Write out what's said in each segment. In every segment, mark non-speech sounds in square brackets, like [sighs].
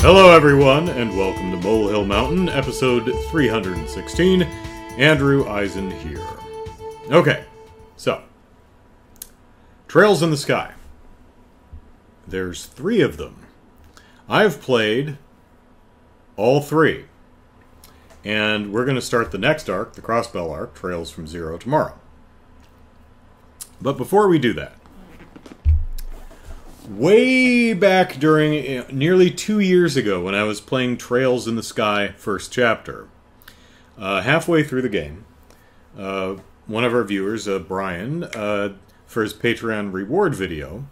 Hello, everyone, and welcome to Molehill Mountain, episode 316. Andrew Eisen here. Okay, so Trails in the Sky. There's three of them. I've played all three. And we're going to start the next arc, the Crossbell arc, Trails from Zero, tomorrow. But before we do that, way back during uh, nearly two years ago when I was playing Trails in the Sky first chapter. Uh, halfway through the game, uh, one of our viewers, uh, Brian, uh, for his Patreon reward video,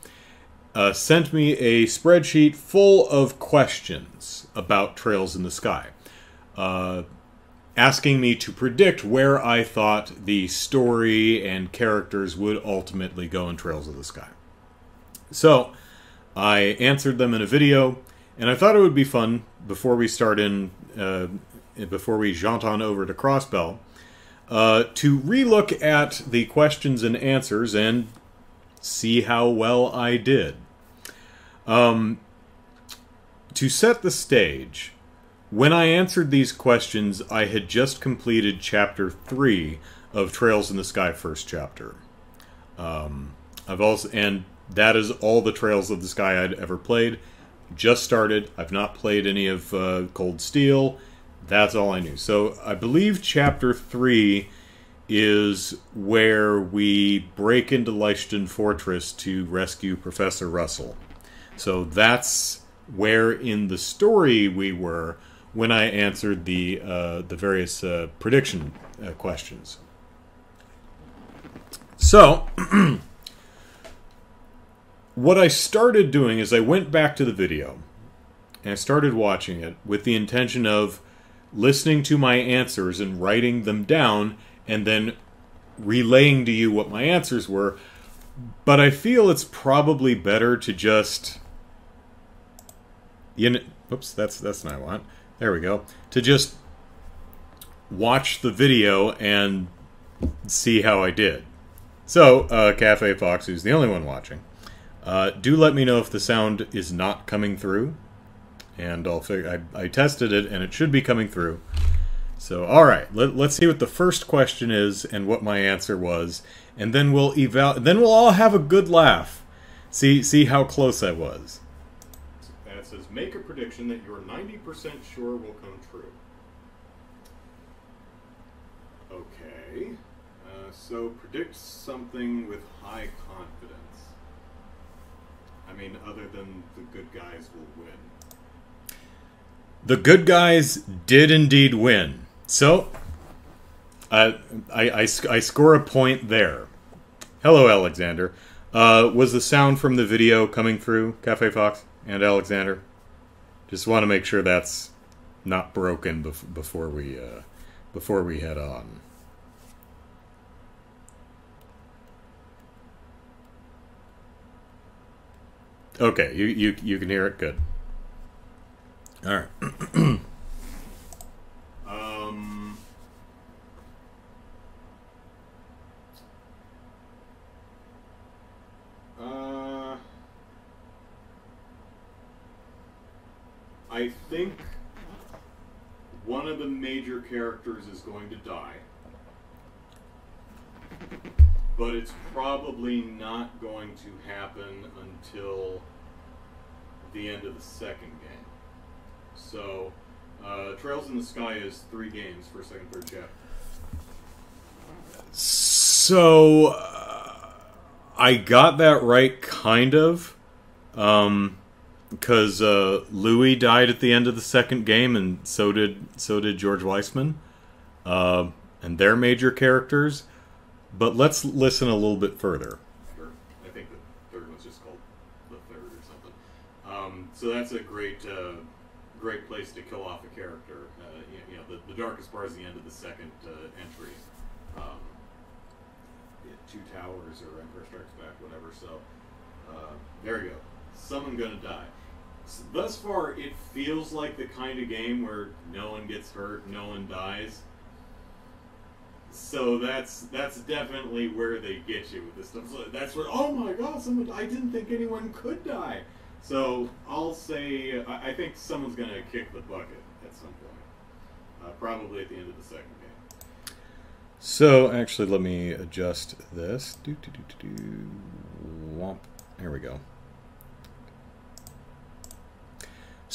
uh, sent me a spreadsheet full of questions about Trails in the Sky, asking me to predict where I thought the story and characters would ultimately go in Trails of the Sky. So, I answered them in a video, and I thought it would be fun before we start in, uh, before we jaunt on over to Crossbell, uh, to relook at the questions and answers and see how well I did. Um, to set the stage, when I answered these questions, I had just completed Chapter 3 of Trails in the Sky First Chapter. Um, I've also, and that is all the Trails of the Sky I'd ever played. Just started. I've not played any of uh, Cold Steel. That's all I knew. So I believe Chapter 3 is where we break into Leiston Fortress to rescue Professor Russell. So that's where in the story we were when I answered the uh, the various uh, prediction uh, questions. So [clears throat] what I started doing is I went back to the video and I started watching it with the intention of listening to my answers and writing them down and then relaying to you what my answers were. But I feel it's probably better to just you know, oops, that's that's not what I want. There we go. To just watch the video and see how I did. So, uh, Cafe Fox, who's the only one watching, uh, do let me know if the sound is not coming through, and I'll figure. I, I tested it, and it should be coming through. So, all right, let, let's see what the first question is and what my answer was, and then we'll eval. Then we'll all have a good laugh. See see how close I was. Make a prediction that you're ninety percent sure will come true. Okay, uh, so predict something with high confidence. I mean, other than the good guys will win. The good guys did indeed win. So, uh, I, I, I score a point there. Hello, Alexander. Uh, was the sound from the video coming through, Cafe Fox and Alexander? Just want to make sure that's not broken bef- before we uh, before we head on. Okay, you you you can hear it. Good. All right. [clears throat] I think one of the major characters is going to die. But it's probably not going to happen until the end of the second game. So, uh, Trails in the Sky is three games for second, third chapter. So, uh, I got that right, kind of. Um, because uh, Loewe died at the end of the second game, and so did so did George Weissman, uh, and their major characters. But let's listen a little bit further. I think the third one's just called the third or something. Um, so that's a great, uh, great place to kill off a character. Uh, you, you know, the, the darkest part is the end of the second uh, entry. Um, yeah, Two Towers or Emperor Strikes Back, whatever. So uh, there you go. Someone gonna die. Thus far, it feels like the kind of game where no one gets hurt, no one dies. So that's that's definitely where they get you with this stuff. So that's where oh my god, someone I didn't think anyone could die. So I'll say I, I think someone's gonna kick the bucket at some point, uh, probably at the end of the second game. So actually, let me adjust this. Do do do do do. Womp. Here we go.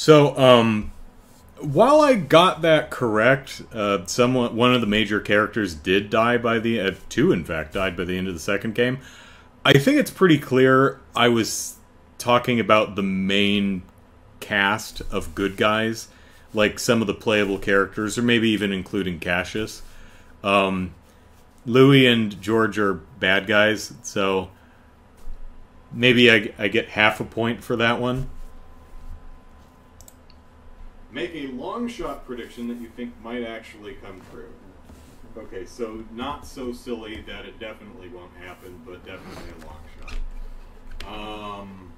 So, um, while I got that correct, uh, someone, one of the major characters did die by the uh, two, in fact, died by the end of the second game. I think it's pretty clear I was talking about the main cast of good guys, like some of the playable characters, or maybe even including Cassius. Um, Loewe and George are bad guys, so maybe I, I get half a point for that one. Make a long shot prediction that you think might actually come true. Okay, so not so silly that it definitely won't happen, but definitely a long shot. Um,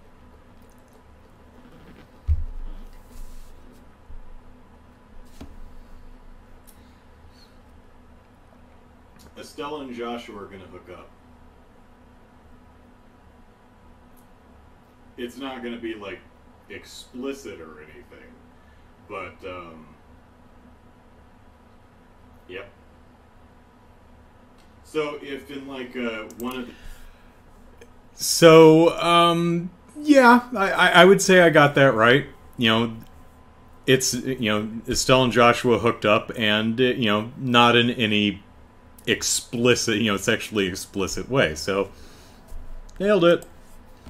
Estella and Joshua are going to hook up. It's not going to be like explicit or anything, but um, yep. So if in like uh, one of the so um, yeah, I, I would say I got that right. You know, it's you know Estelle and Joshua hooked up, and uh, you know not in any explicit, you know, sexually explicit way. So nailed it.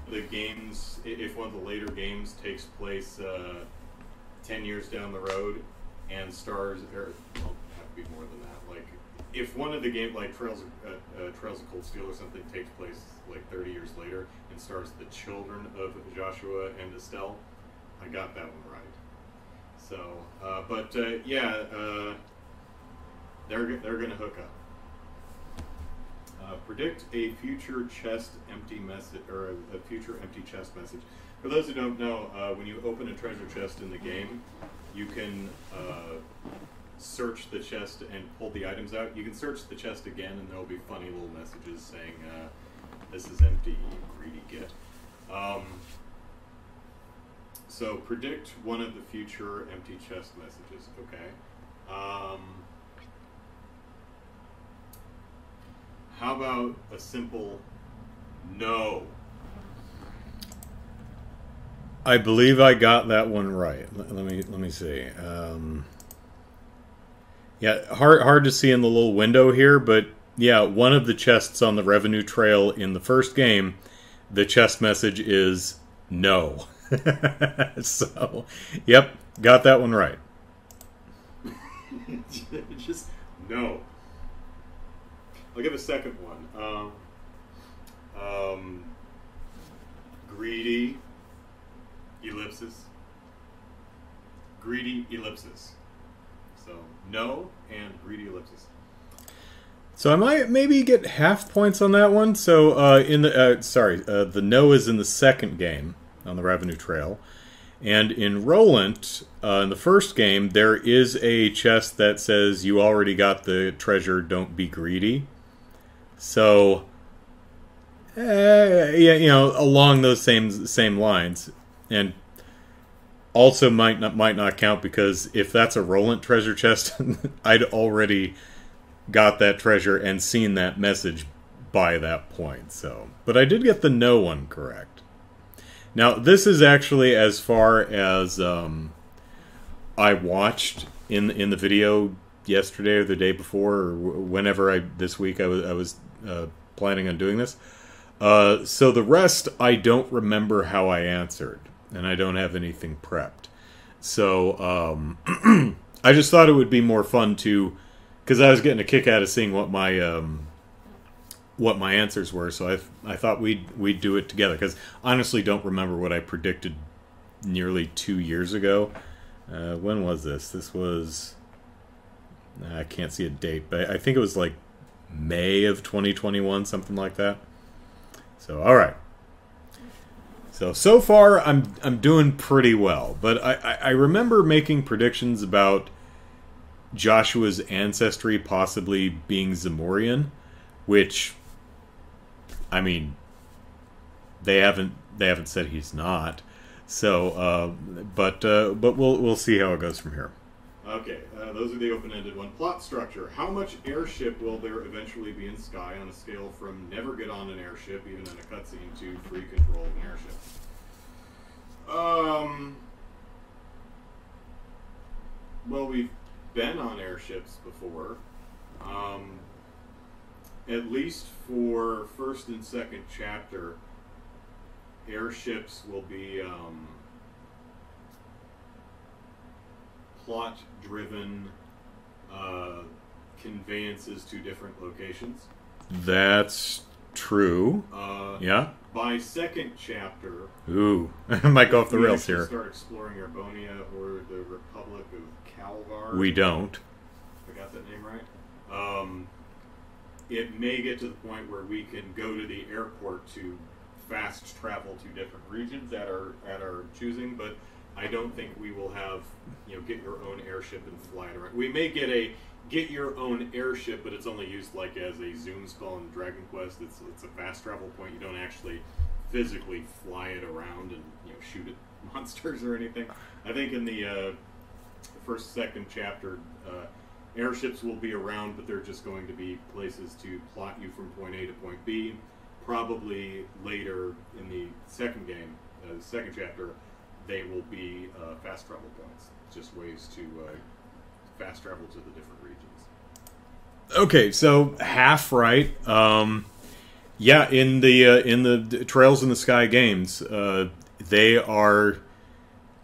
The games, if one of the later games takes place uh, ten years down the road, and stars, or well, have to be more than that. Like if one of the game, like Trails, uh, uh, Trails of Cold Steel or something, takes place like thirty years later and stars the children of Joshua and Estelle, I got that one right. So, uh, but uh, yeah, uh, they're they're gonna hook up. Uh, predict a future chest empty message or a, a, future empty chest message. For those who don't know, uh, when you open a treasure chest in the game, you can uh, search the chest and pull the items out. You can search the chest again, and there will be funny little messages saying, uh, "This is empty, you greedy git." Um, so predict one of the future empty chest messages. Okay. Um, How about a simple no? I believe I got that one right. Let, let me let me see. Um, yeah, hard hard to see in the little window here, but yeah, one of the chests on the revenue trail in the first game, the chest message is no. [laughs] so, yep, got that one right. [laughs] Just no. I'll give a second one. Um, um, greedy ellipsis. Greedy ellipsis. So no and greedy ellipsis. So I might maybe get half points on that one. So uh, in the uh, sorry, uh, the no is in the second game on the revenue trail, and in Rolent, uh, in the first game, there is a chest that says you already got the treasure. Don't be greedy. So, uh, yeah, you know, along those same same lines, and also might not might not count because if that's a Rolent treasure chest, [laughs] I'd already got that treasure and seen that message by that point. So, but I did get the no one correct. Now, this is actually as far as um, I watched in in the video yesterday or the day before or whenever I this week I was I was uh, planning on doing this. Uh, so the rest, I don't remember how I answered, and I don't have anything prepped. So um, [clears throat] I just thought it would be more fun to, because I was getting a kick out of seeing what my um, what my answers were. So I I thought we'd we'd do it together because honestly don't remember what I predicted nearly two years ago. Uh, when was this? This was I can't see a date, but I think it was like May of 2021, something like that. So, all right. So So so far, I'm I'm doing pretty well. But I, I, I remember making predictions about Joshua's ancestry possibly being Zamorian, which, I mean, they haven't they haven't said he's not. So, uh, but uh, but we'll we'll see how it goes from here. Okay, uh, those are the open-ended one. Plot structure. How much airship will there eventually be in Sky on a scale from never get on an airship, even in a cutscene, to free control of an airship? Um. Well, we've been on airships before. Um, at least for first and second chapter, airships will be um, plot driven uh, conveyances to different locations. That's true. Uh, Yeah. By second chapter, Ooh, I [laughs] might go off the rails here. Start exploring Erebonia or the Republic of Calvard. We don't. I got that name right. Um, it may get to the point where we can go to the airport to fast travel to different regions at our at our choosing, but I don't think we will have you know get your own airship and fly it around. We may get a get your own airship, but it's only used like as a zoom spell in Dragon Quest. It's it's a fast travel point. You don't actually physically fly it around and you know shoot at [laughs] monsters or anything. I think in the uh, first second chapter, uh, airships will be around, but they're just going to be places to plot you from point A to point B. Probably later in the second game, uh, the second chapter, they will be uh, fast travel points, just ways to uh, fast travel to the different regions. Okay, so half right. Um, yeah, in the uh, in the Trails in the Sky games, uh, they are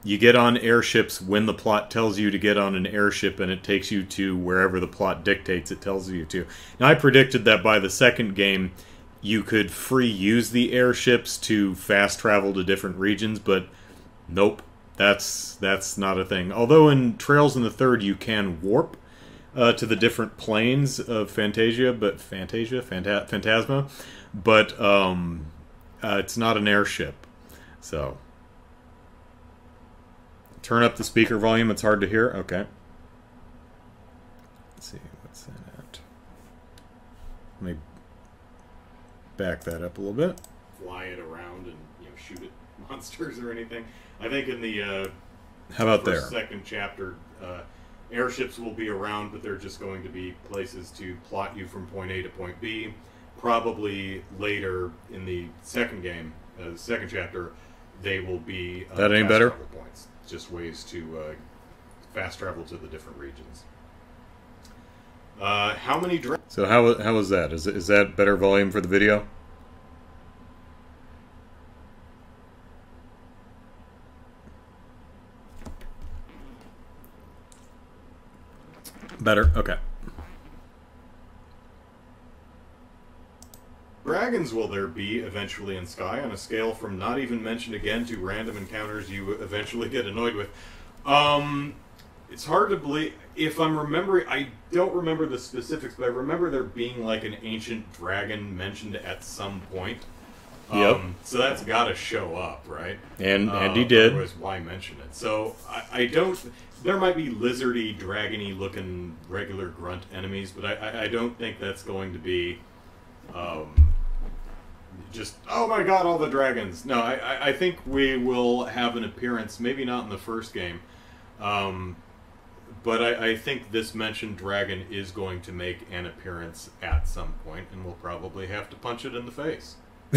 you get on airships when the plot tells you to get on an airship, and it takes you to wherever the plot dictates it tells you to. Now, I predicted that by the second game, you could free use the airships to fast travel to different regions, but nope, that's that's not a thing. Although in Trails in the Third, you can warp uh, to the different planes of Fantasia, but Fantasia, Phanta- Phantasma, but um, uh, it's not an airship. So turn up the speaker volume. It's hard to hear. Okay. Let's see what's that at. Let me back that up a little bit. Fly it around and you know shoot at [laughs] monsters or anything. I think in the uh, How about there? second chapter, uh, airships will be around, but they're just going to be places to plot you from point A to point B. Probably later in the second game, uh, the second chapter, they will be uh, That any better? points, just ways to uh, fast travel to the different regions. Uh, how many dra- So how how was that? Is is that better volume for the video? Better. Okay. dragons will there be eventually in Sky on a scale from not even mentioned again to random encounters you eventually get annoyed with? Um, it's hard to believe. If I'm remembering, I don't remember the specifics, but I remember there being like an ancient dragon mentioned at some point. Yep. Um, so that's got to show up, right? And and he Uh, did. Otherwise, why mention it? So I, I don't. There might be lizardy, dragony looking regular grunt enemies, but I, I, I don't think that's going to be um, just oh my god, all the dragons. No, I, I, think we will have an appearance. Maybe not in the first game, um, but I, I think this mentioned dragon is going to make an appearance at some point, and we'll probably have to punch it in the face. [laughs]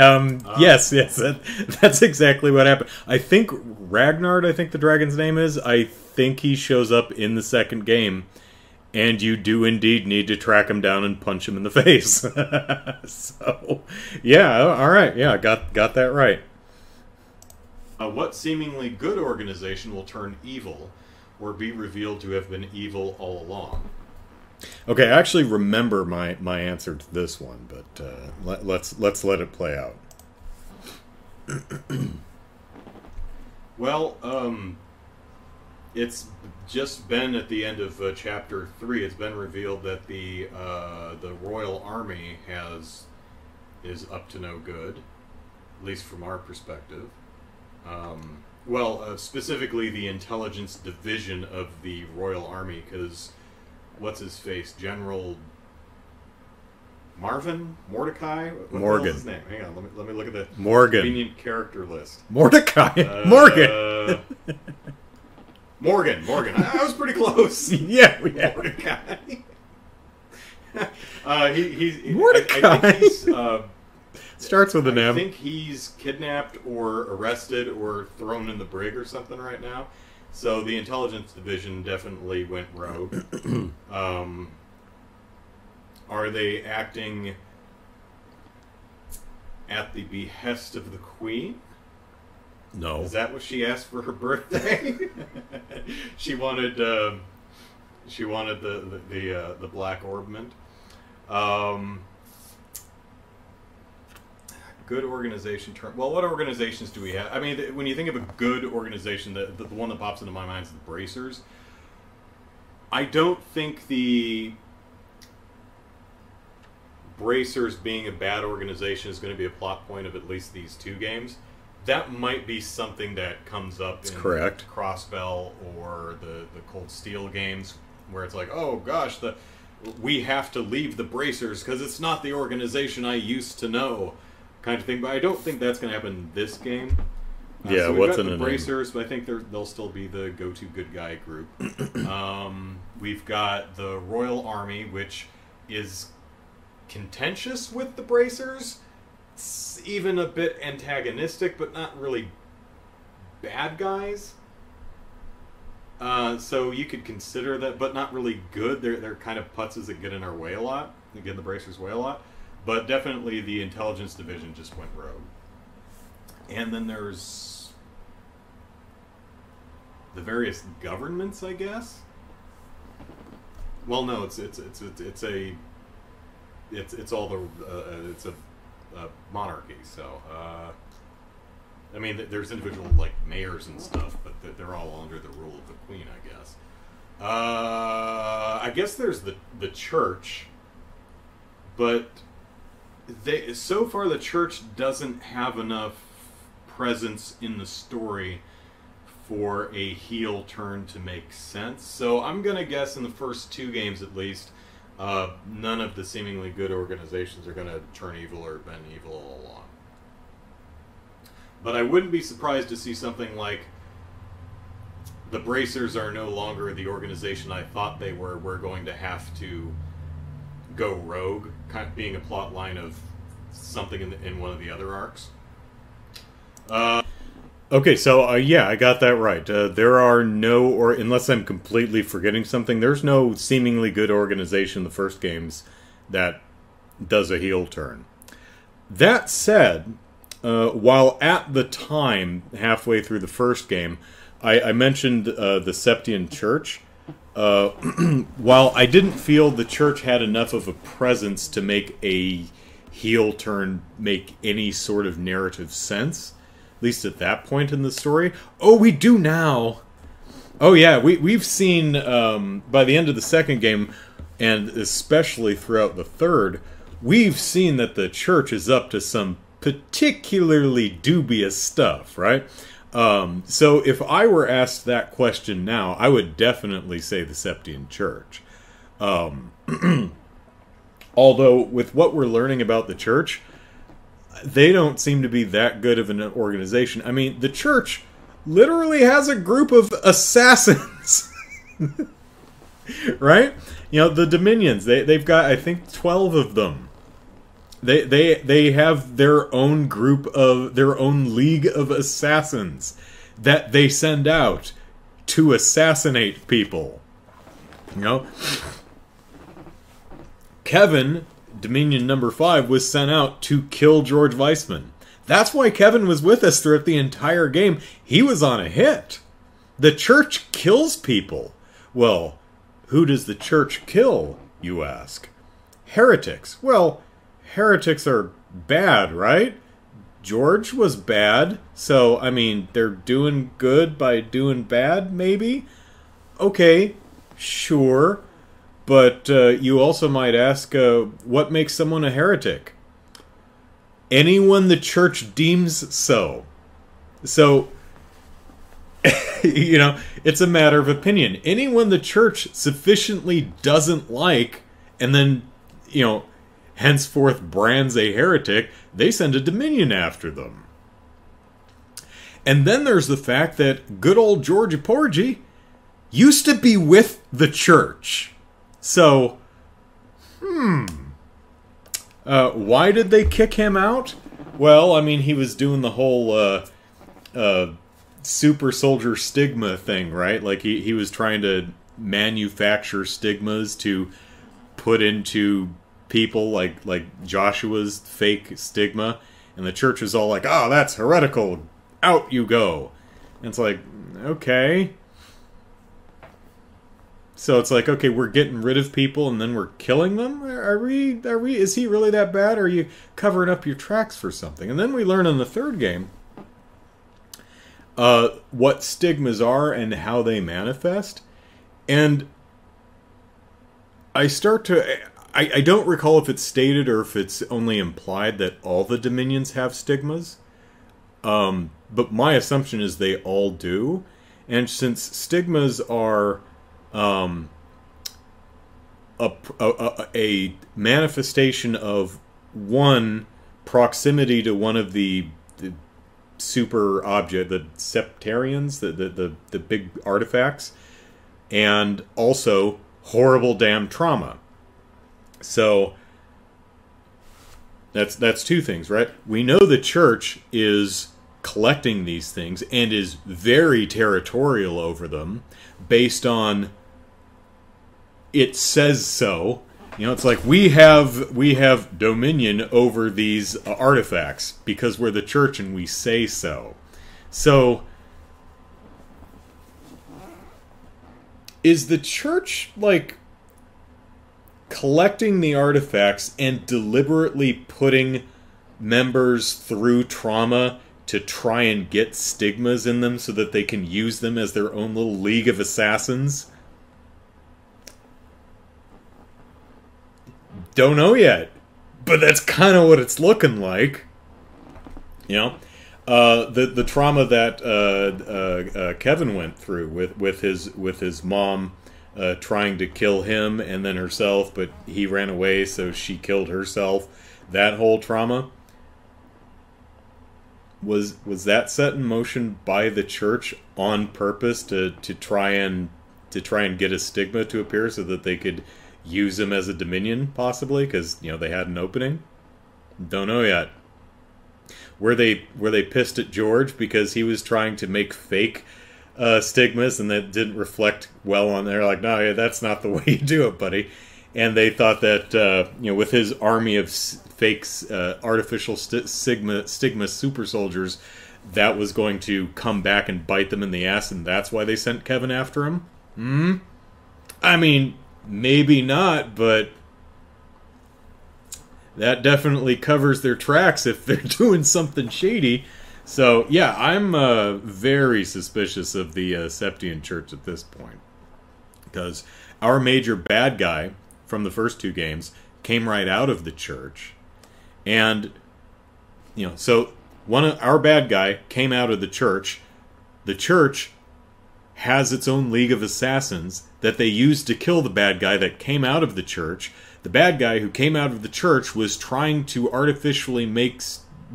um, yes, yes, that, that's exactly what happened. I think Ragnard, I think the dragon's name is. I think he shows up in the second game, and you do indeed need to track him down and punch him in the [laughs] face. [laughs] so, yeah, all right, yeah, got got that right. Uh, what seemingly good organization will turn evil, or be revealed to have been evil all along? Okay, I actually remember my my answer to this one, but uh, let, let's let's let it play out. [clears throat] Well, um, it's just been at the end of uh, chapter three. It's been revealed that the uh, the royal army has is up to no good. at least from our perspective. Um, well, uh, specifically the intelligence division of the Royal Army, because what's his face, General Marvin Mordecai. What Morgan. is his name? Hang on, let me let me look at the Morgan. convenient character list. Mordecai. Uh, [laughs] Morgan. [laughs] Morgan. Morgan. I, I was pretty close. [laughs] yeah, yeah. Mordecai. uh, he, he's I- I, Mordecai. think he's. Uh, Starts with an I M. I think he's kidnapped or arrested or thrown in the brig or something right now. So the intelligence division definitely went rogue. [clears throat] um, are they acting at the behest of the queen? No. Is that what she asked for her birthday? [laughs] she wanted. um she wanted the the the, uh, the black orbment. Um, good organization term. Well, what organizations do we have? I mean, th- when you think of a good organization, the, the the one that pops into my mind is the Bracers. I don't think the Bracers being a bad organization is going to be a plot point of at least these two games. That might be something that comes up That's in correct. Crossbell or the the Cold Steel games, where it's like, oh gosh, the we have to leave the Bracers because it's not the organization I used to know, kind of thing. But I don't think that's going to happen in this game. Uh, Yeah, so we've what's got in the? Bracers, but I think they'll still be the go-to good guy group. [coughs] um, we've got the Royal Army, which is contentious with the Bracers. It's even a bit antagonistic, but not really bad guys. Uh, so you could consider that, but not really good. They're they're kind of putzes that get in our way a lot. They get in the Bracers' way a lot. But definitely the intelligence division just went rogue. And then there's the various governments, I guess. Well, no, it's it's it's it's, it's a it's it's all the uh, it's a, a monarchy. So uh, I mean, there's individual like mayors and stuff, but they're all under the rule of the queen, I guess. Uh, I guess there's the the church, but they so far the church doesn't have enough presence in the story for a heel turn to make sense. So I'm gonna guess in the first two games at least, uh, none of the seemingly good organizations are gonna turn evil or been evil all along. But I wouldn't be surprised to see something like the Bracers are no longer the organization I thought they were. We're going to have to go rogue, kind of being a plot line of something in, the, in one of the other arcs. Uh, Okay, so uh, yeah, I got that right. Uh, there are no, or unless I'm completely forgetting something, there's no seemingly good organization in the first games that does a heel turn. That said, uh, while at the time, halfway through the first game, I, I mentioned uh, the Septian Church. Uh, [clears throat] while I didn't feel the church had enough of a presence to make a heel turn make any sort of narrative sense, at least at that point in the story. Oh, we do now. Oh yeah, we we've seen um, by the end of the second game, and especially throughout the third, we've seen that the church is up to some particularly dubious stuff, right? Um, so if I were asked that question now, I would definitely say the Septian Church. Um, [clears throat] although with what we're learning about the church, they don't seem to be that good of an organization. I mean, the church literally has a group of assassins. [laughs] right? You know, the Dominions, they they've got I think 12 of them. They they they have their own group of their own league of assassins that they send out to assassinate people. You know, Kevin, Dominion number five, was sent out to kill George Weissman. That's why Kevin was with us throughout the entire game. He was on a hit. The church kills people. Well, who does the church kill, you ask? Heretics. Well, heretics are bad, right? George was bad, so, I mean, they're doing good by doing bad, maybe? Okay, sure. But uh, you also might ask, uh, what makes someone a heretic? anyone the church deems so. So, [laughs] you know, it's a matter of opinion. Anyone the church sufficiently doesn't like, and then, you know, henceforth brands a heretic, they send a dominion after them. And then there's the fact that good old George Porgy used to be with the church. So, hmm. Uh, why did they kick him out? Well, I mean, he was doing the whole uh, uh, super soldier stigma thing, right? Like he, he was trying to manufacture stigmas to put into people like like Joshua's fake stigma, and the church was all like, "Oh, that's heretical. Out you go." And it's like, okay. So it's like, okay, we're getting rid of people and then we're killing them. Are we? Are we? Is he really that bad? Or are you covering up your tracks for something? And then we learn in the third game uh, what stigmas are and how they manifest. And I start to. I, I don't recall if it's stated or if it's only implied that all the dominions have stigmas. Um, but my assumption is they all do. And since stigmas are um, a, a, a manifestation of one proximity to one of the, the super object, the Sept-Terrions, the, the, the, the big artifacts, and also horrible damn trauma. So that's that's two things, right? We know the church is collecting these things and is very territorial over them based on it says so. You know, it's like we have we have dominion over these artifacts because we're the church and we say so. So is the church like collecting the artifacts and deliberately putting members through trauma to try and get stigmas in them so that they can use them as their own little league of assassins? Don't know yet, but that's kind of what it's looking like. You know, uh, the the trauma that uh, uh, uh Kevin went through with with his with his mom uh, trying to kill him and then herself, but he ran away, so she killed herself. That whole trauma was was that set in motion by the church on purpose to to try and to try and get a stigma to appear so that they could use him as a dominion possibly? Because you know they had an opening? Don't know yet. Were they were they pissed at george because he was trying to make fake uh, stigmas and that didn't reflect well on there like no yeah, that's not the [laughs] way you do it buddy. And they thought that uh, you know with his army of fake uh, artificial st- stigma stigma super soldiers that was going to come back and bite them in the ass and that's why they sent kevin after him? Hmm? I mean maybe not but that definitely covers their tracks if [laughs] they're doing something shady so yeah i'm uh, very suspicious of the uh, septian church at this point because our major bad guy from the first two games came right out of the church and, you know, so one of our bad guy came out of the church. The church has its own league of assassins that they used to kill the bad guy that came out of the church. The bad guy who came out of the church was trying to artificially make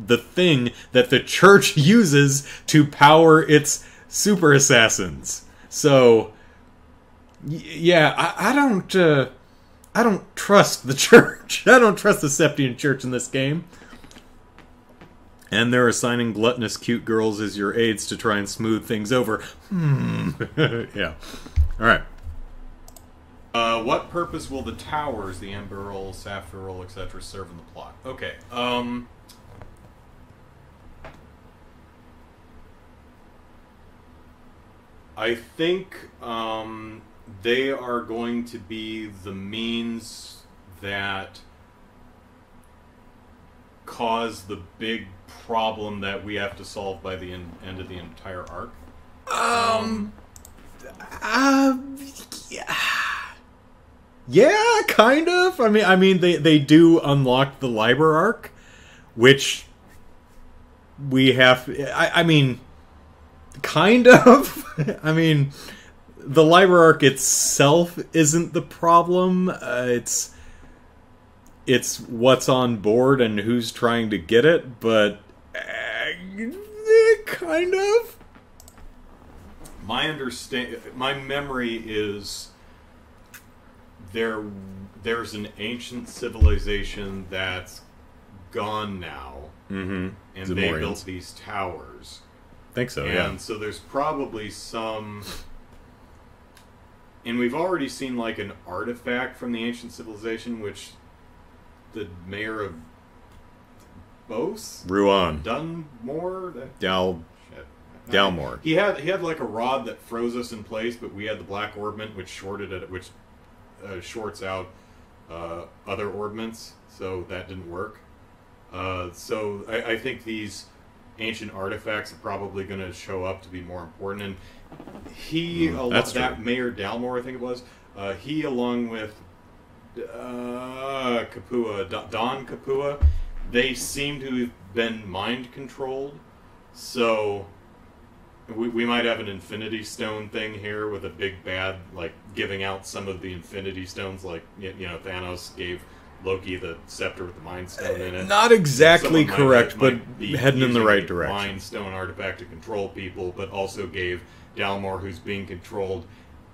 the thing that the church [laughs] uses to power its super assassins. So, yeah, I, I don't. Uh, I don't trust the [laughs] church. I don't trust the Septian church in this game. And they're assigning gluttonous cute girls as your aides to try and smooth things over. Hmm. [laughs] yeah. All right. Uh, what purpose will the towers, the sapphire roll, etc., serve in the plot? Okay. Um. I think um, they are going to be the means that cause the big problem that we have to solve by the end, end of the entire arc. Um. Uh, yeah. Yeah, kind of. I mean, I mean, they they do unlock the Liber Ark, which we have. I, I mean, kind of. [laughs] I mean, the Liber Ark itself isn't the problem. Uh, it's it's what's on board and who's trying to get it, but uh, kind of. My understand, my memory is there. There's an ancient civilization that's gone now, Mm-hmm. and they built these towers. Think so. and yeah. so there's probably some. And we've already seen like an artifact from the ancient civilization, which the mayor of Bose Ruan, Dunmore. Dal. Dalmore. He had he had like a rod that froze us in place, but we had the black orbment, which shorted it, which uh, shorts out uh, other orbments, so that didn't work. Uh, so I, I think these ancient artifacts are probably going to show up to be more important. And he, Mm, al- that. Mayor Dalmore, I think it was, uh, he along with uh, Capua, Do- Don Capua, they seem to have been mind controlled. So we, we might have an Infinity Stone thing here with a big bad, like giving out some of the Infinity Stones, like you know Thanos gave Loki the scepter with the Mind Stone in it. Not exactly Someone correct, might but heading in the right direction. Mind Stone artifact to control people, but also gave Dalmore, who's being controlled,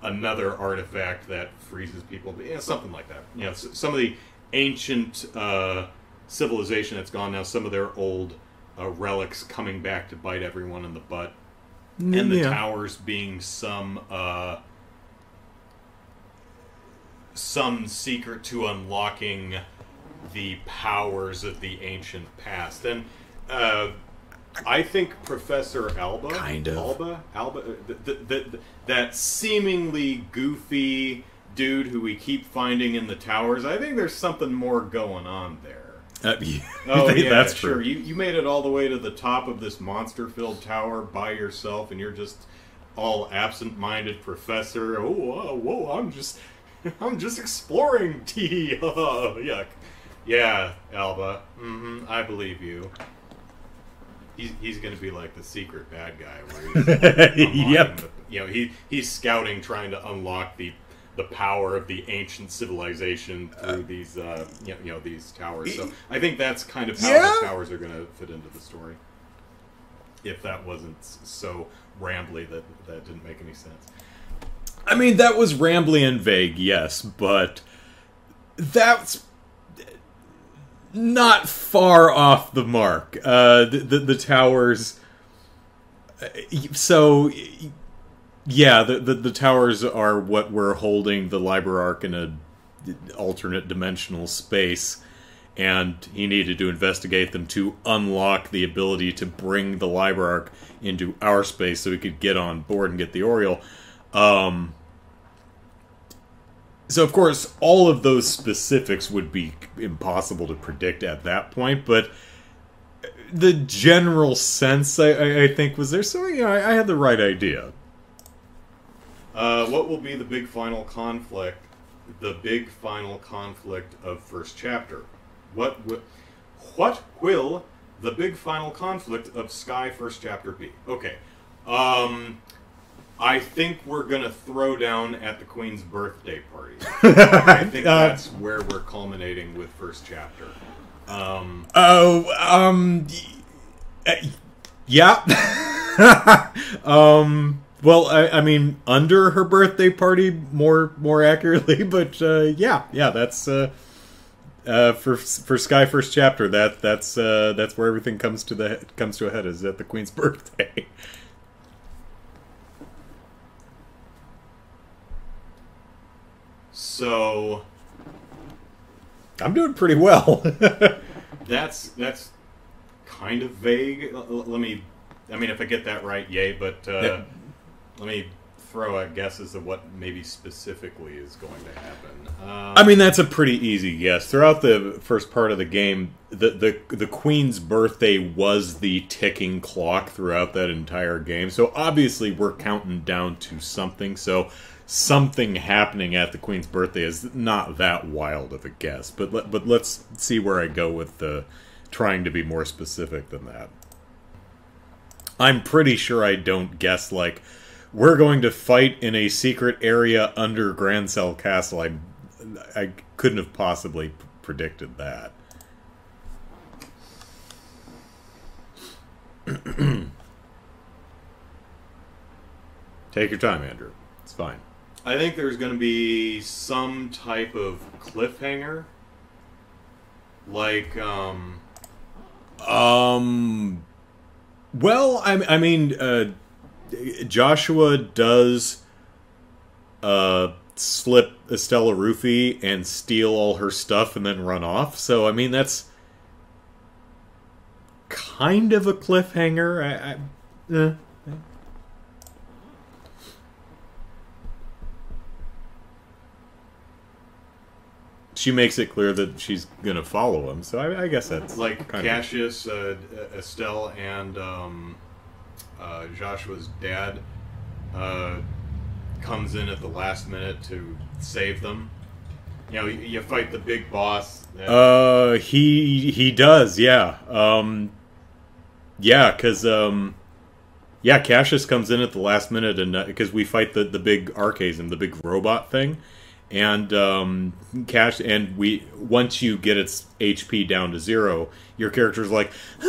another artifact that freezes people. Yeah, something like that. You know, some of the ancient uh, civilization that's gone now. Some of their old uh, relics coming back to bite everyone in the butt, and the Yeah. towers being some. Uh, some secret to unlocking the powers of the ancient past. And uh, I think Professor Alba, Kind of. Alba, Alba, uh, the, the, the, that seemingly goofy dude who we keep finding in the towers. I think there's something more going on there. Uh, [laughs] yeah, Oh [laughs] yeah, that's sure. true. You you made it all the way to the top of this monster-filled tower by yourself, and you're just all absent-minded professor. Oh, whoa, whoa! I'm just, I'm just exploring. [laughs] Tee, oh, [laughs] yuck. Yeah, Alba. Mm-hmm. I believe you. He's, he's going to be like the secret bad guy. Where he's [laughs] Yep. the- you know, he he's scouting, trying to unlock the the power of the ancient civilization through these uh, you, know, you know these towers. So I think that's kind of how Yeah. the towers are going to fit into the story. If that wasn't so rambly that that didn't make any sense. I mean, that was rambly and vague, yes, but that's not far off the mark. Uh, the, the, the towers. So, yeah, the, the, the towers are what we're holding the Liber Ark in a alternate dimensional space. And he needed to investigate them to unlock the ability to bring the Liber Ark into our space so we could get on board and get the Aureole. Um, so, of course, all of those specifics would be impossible to predict at that point, but the general sense, I, I, I think, was there. So, yeah, I, I had the right idea. Uh, what will be the big final conflict? The big final conflict of first chapter. What what will the big final conflict of Sky first chapter be? Okay. Um, I think we're gonna throw down at the Queen's birthday party. [laughs] I think Uh, that's where we're culminating with first chapter. Um, Oh, um, y- uh, yeah. [laughs] um, well, I, I mean, under her birthday party, more more accurately, [laughs] but uh, yeah, yeah, that's uh, uh, for for Sky First Chapter. That that's uh, that's where everything comes to the comes to a head is at the Queen's birthday. So I'm doing pretty well. [laughs] that's that's kind of vague. L- let me, I mean, if I get that right, yay. But uh, let me throw a guess as to what maybe specifically is going to happen. Um, I mean, that's a pretty easy guess. Throughout the first part of the game, the, the the Queen's birthday was the ticking clock throughout that entire game. So obviously, we're counting down to something. So something happening at the Queen's birthday is not that wild of a guess. But let, but let's see where I go with the trying to be more specific than that. I'm pretty sure I don't guess like we're going to fight in a secret area under Grancel Castle. I I couldn't have possibly p- predicted that. [clears throat] Take your time, Andrew. It's fine. I think there's going to be some type of cliffhanger, like um, Um. Well, I, I mean, uh, Joshua does uh, slip Estelle a roofie and steal all her stuff and then run off. So, I mean, that's kind of a cliffhanger. I, I, eh. She makes it clear that she's going to follow him, so I, I guess that's like Cassius, uh, Estelle, and um, uh, Joshua's dad uh, comes in at the last minute to save them. You know, you, you fight the big boss. Uh, he he does, yeah. Um, yeah, because um, yeah, Cassius comes in at the last minute, and because we fight the the big archaism, the big robot thing, and um, Cash, and we once you get its HP down to zero, your character's like, [gasps]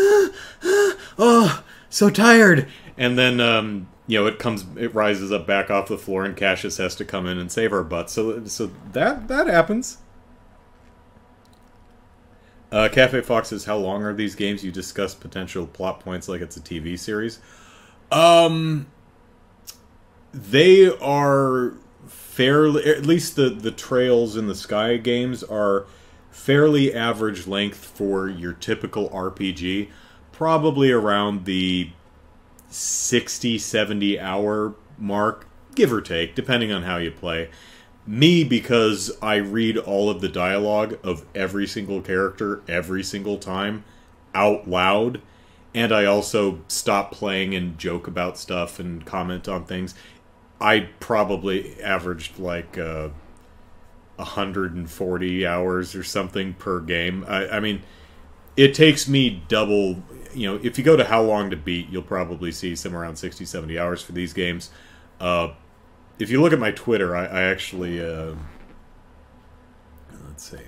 oh, so tired, and then um, you know it comes, it rises up back off the floor, and Cassius has to come in and save our butt. So so that that happens. Uh, Cafe Fox says, "How long are these games? You discuss potential plot points like it's a TV series. Um, they are fairly, at least the the Trails in the Sky games are fairly average length for your typical RPG. Probably around the 60, 70 hour mark, give or take, depending on how you play." me because I read all of the dialogue of every single character every single time out loud and I also stop playing and joke about stuff and comment on things. I probably averaged like uh, 140 hours or something per game. I, I mean, it takes me double. You know, if you go to how long to beat, you'll probably see somewhere around 60, 70 hours for these games. Uh, if you look at my Twitter, I, I actually uh, let's see.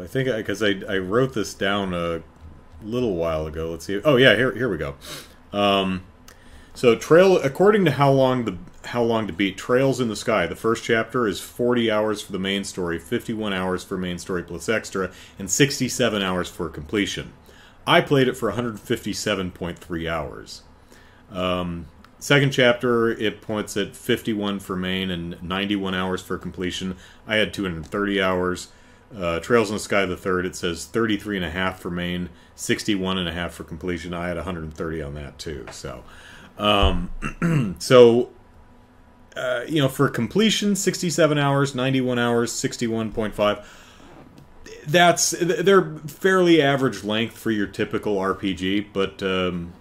I think because I, I wrote this down a little while ago. Let's see. Oh yeah, here here we go. Um, so trail according to how long the how long to beat Trails in the Sky. The first chapter is 40 hours for the main story, 51 hours for main story plus extra, and 67 hours for completion. I played it for 157.3 hours. Um, second chapter, it points at 51 for main and 91 hours for completion. I had 230 hours. Uh, Trails in the Sky, the third, it says 33 and a half for main, 61 and a half for completion. I had 130 on that too. So, um, [clears throat] so uh, you know, for completion, 67 hours, 91 hours, 61.5 that's they're fairly average length for your typical RPG, but um,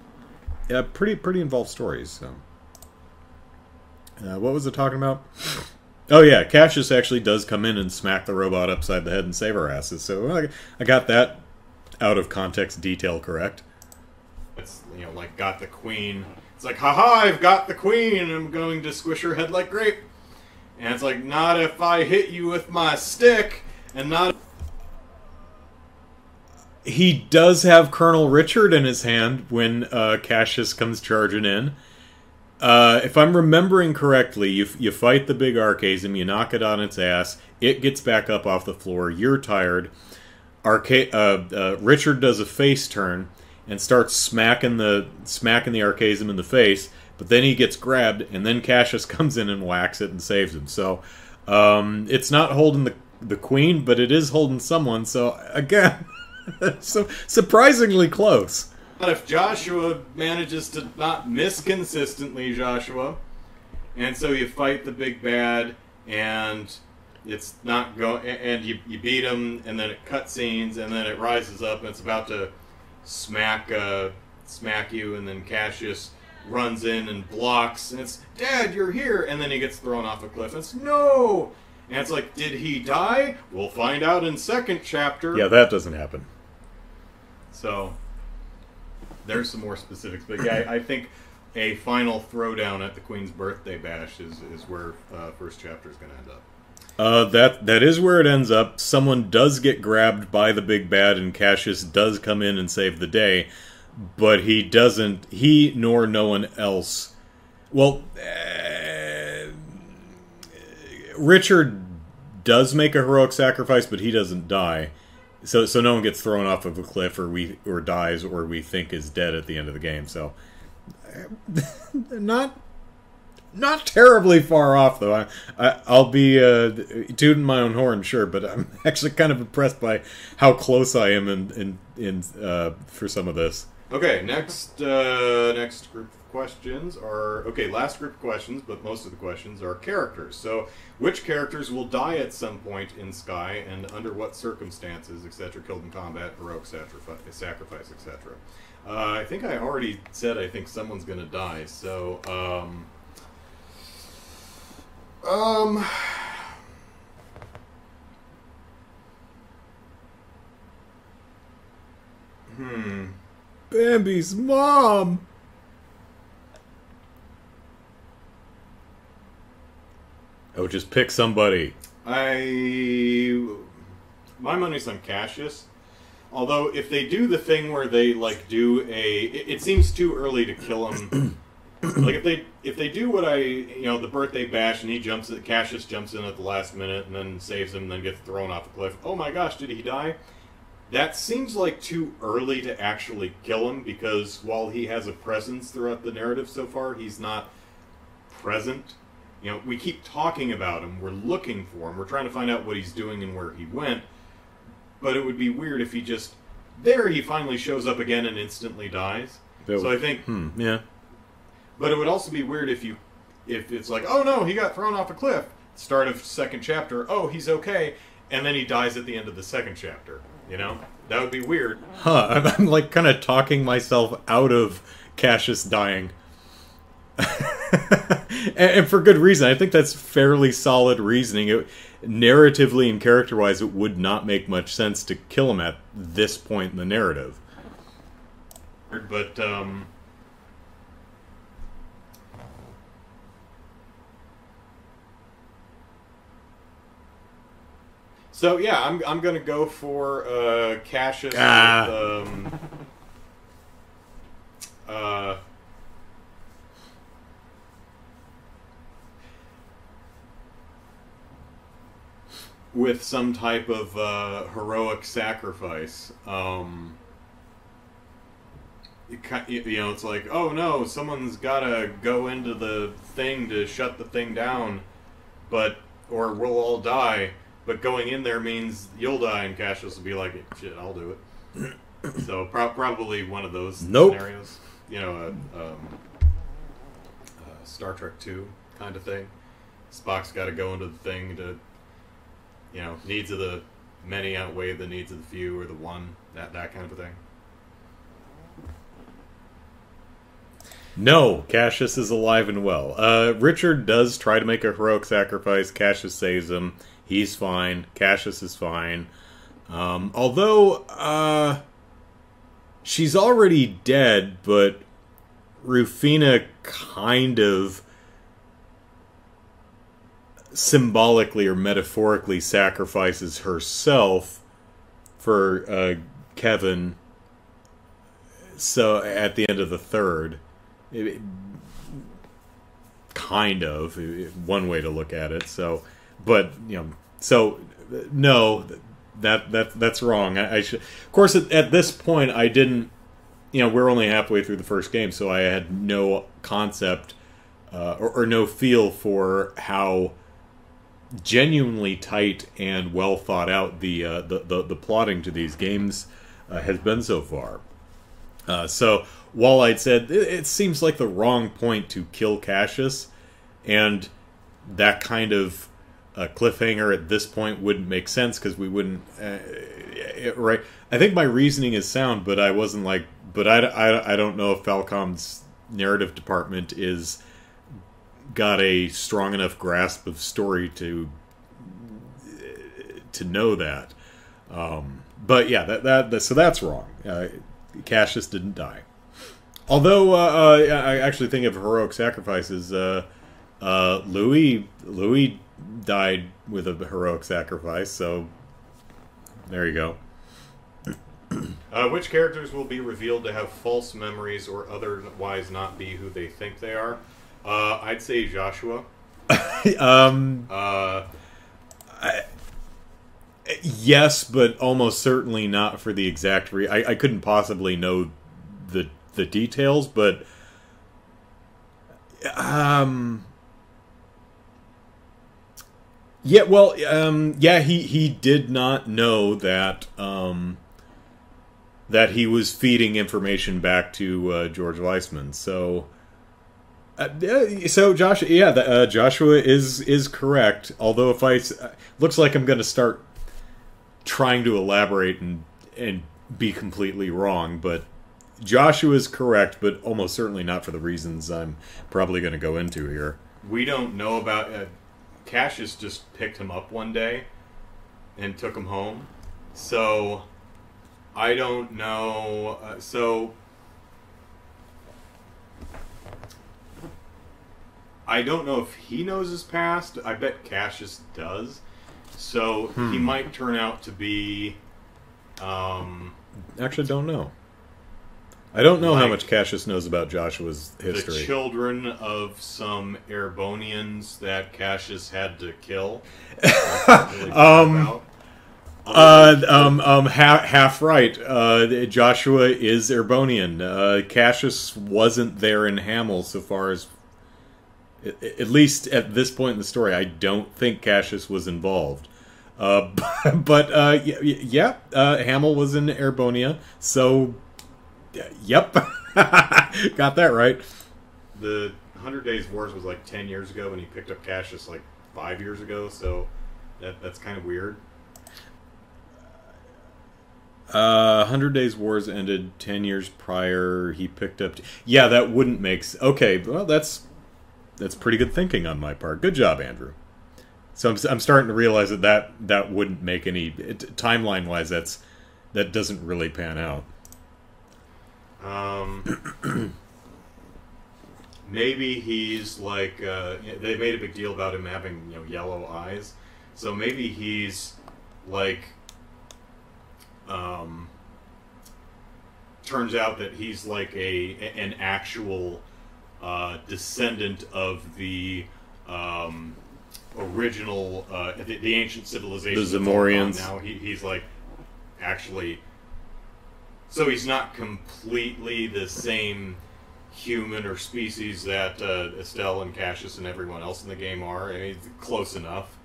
yeah, pretty pretty involved stories. So, uh, what was it talking about? Oh yeah, Cassius actually does come in and smack the robot upside the head and save our asses. So I, I got that out of context detail correct. It's you know like got the queen. It's like haha, I've got the queen. and I'm going to squish her head like grape. And it's like not if I hit you with my stick, and not He does have Colonel Richard in his hand when uh, Cassius comes charging in. Uh, if I'm remembering correctly, you you fight the big archaism, you knock it on its ass, it gets back up off the floor. You're tired. Arca- uh, uh, Richard does a face turn and starts smacking the smacking the archaism in the face, but then he gets grabbed, and then Cassius [laughs] comes in and whacks it and saves him. So um, it's not holding the the queen, but it is holding someone. So again, [laughs] so surprisingly close. But if Joshua manages to not miss consistently, Joshua, and so you fight the big bad, and it's not go, and you, you beat him, and then it cutscenes, and then it rises up, and it's about to smack uh, smack you, and then Cassius runs in and blocks, and it's Dad, you're here, and then he gets thrown off a cliff. And it's no, And it's like, did he die? We'll find out in second chapter. Yeah, that doesn't happen. So there's some more specifics, but yeah, I, I think a final throwdown at the Queen's birthday bash is is where uh, first chapter is going to end up. Uh, that that is where it ends up. Someone does get grabbed by the big bad, and Cassius does come in and save the day, but he doesn't. He nor no one else. Well, uh, Richard does make a heroic sacrifice, but he doesn't die. So so no one gets thrown off of a cliff or we or dies or we think is dead at the end of the game. So [laughs] not not terribly far off though. I, I I'll be uh, tooting my own horn, sure, but I'm [laughs] actually kind of impressed by how close I am in in, in uh, for some of this. Okay, next uh, next group questions are okay. Last group of questions, but most of the questions are characters. So, which characters will die at some point in Sky, and under what circumstances, etc. Killed in combat, heroic sacrifice, etc. Uh, I think I already said I think someone's gonna die. So, um, um. [sighs] Hmm. Bambi's mom. Oh, just pick somebody. I my money's on Cassius. Although if they do the thing where they like do a, it, it seems too early to kill him. [clears throat] like if they if they do what I you know the birthday bash and he jumps Cassius jumps in at the last minute and then saves him and then gets thrown off a cliff. Oh my gosh, did he die? That seems like too early to actually kill him because while he has a presence throughout the narrative so far, he's not present. You know, we keep talking about him, we're looking for him, we're trying to find out what he's doing and where he went. But it would be weird if he just there he finally shows up again and instantly dies. That so would- I think Hmm. Yeah. but it would also be weird if you if it's like, oh no, he got thrown off a cliff. Start of second chapter, oh he's okay, and then he dies at the end of the second chapter. You know? That would be weird. Huh. [laughs] I'm, I'm like kind of talking myself out of Cassius dying. [laughs] and, and for good reason. I think that's fairly solid reasoning. It, narratively and character wise, it would not make much sense to kill him at this point in the narrative. But um So yeah, I'm I'm gonna go for uh, Cassius Ah. with um, uh, with some type of uh, heroic sacrifice. Um, you know, it's like, oh no, someone's gotta go into the thing to shut the thing down, but or we'll all die. But going in there means you'll die, and Cassius will be like, shit, I'll do it. [clears throat] so pro- probably one of those Nope. scenarios. You know, a, um, uh, Star Trek Two kind of thing. Spock's got to go into the thing to, you know, needs of the many outweigh the needs of the few, or the one that that kind of a thing. No, Cassius is alive and well. Uh, Richard does try to make a heroic sacrifice. Cassius saves him. He's fine. Cassius is fine. Um, although, uh, she's already dead, but Rufina kind of symbolically or metaphorically sacrifices herself for uh, Kevin. So at the end of the third, it- kind of one way to look at it. So, but you know, so no, that that that's wrong. I, I should, of course, at, at this point, I didn't. You know, we're only halfway through the first game, so I had no concept uh, or, or no feel for how genuinely tight and well thought out the uh, the, the the plotting to these games uh, has been so far. Uh, so while I'd said it, it seems like the wrong point to kill Cassius, and that kind of uh, cliffhanger at this point wouldn't make sense because we wouldn't. Uh, it- right? I think my reasoning is sound, but I wasn't like. But I, I, I don't know if Falcom's narrative department is got a strong enough grasp of story to to know that. Um, but yeah, that, that, that so that's wrong. Uh, Cassius didn't die. Although uh, uh, I actually think of heroic sacrifices, uh, uh, Loewe Loewe died with a heroic sacrifice. So there you go. [clears throat] Uh, which characters will be revealed to have false memories or otherwise not be who they think they are? Uh, I'd say Joshua. [laughs] um, Uh, I, yes, but almost certainly not for the exact reason. I, I couldn't possibly know the the details, but um, yeah. Well, um, yeah. He he did not know that um that he was feeding information back to uh, George Weissmann. So. Uh, so Josh, yeah, the, uh, Joshua is is correct. Although if I uh, looks like I'm going to start trying to elaborate and and be completely wrong, but Joshua is correct, but almost certainly not for the reasons I'm probably going to go into here. we don't know about. Uh, Cassius just picked him up one day and took him home. So I don't know. Uh, so I don't know if he knows his past. I bet Cassius does. So he might turn out to be. Um, Actually, don't know. I don't know how much Cassius knows about Joshua's the history. children of some Erebonians that Cassius had to kill. [laughs] Um, Uh, um, um, half, half right. Uh, Joshua is Erebonian. Uh, Cassius wasn't there in Hamel, so far as, at, least at this point in the story, I don't think Cassius was involved. Uh, [laughs] but uh, yeah, uh, Hamel was in Erebonia, so yep, [laughs] got that right. the Hundred Days Wars was like ten years ago, and he picked up Cassius like five years ago. So that that's kind of weird. Uh, Hundred Days Wars ended ten years prior. He picked up. Yeah, that wouldn't make. s- Okay, well, that's that's pretty good thinking on my part. Good job, Andrew. So I'm, I'm starting to realize that that, that wouldn't make any it, timeline wise. That's that doesn't really pan out. Um, [clears throat] maybe he's like uh, they made a big deal about him having you know yellow eyes, so maybe he's like um, turns out that he's like a an actual uh, descendant of the um, original uh, the, the ancient civilization. The Zamorians. Now he, he's like actually so he's not completely the same human or species that uh, Estelle and Cassius and everyone else in the game are. I mean, close enough.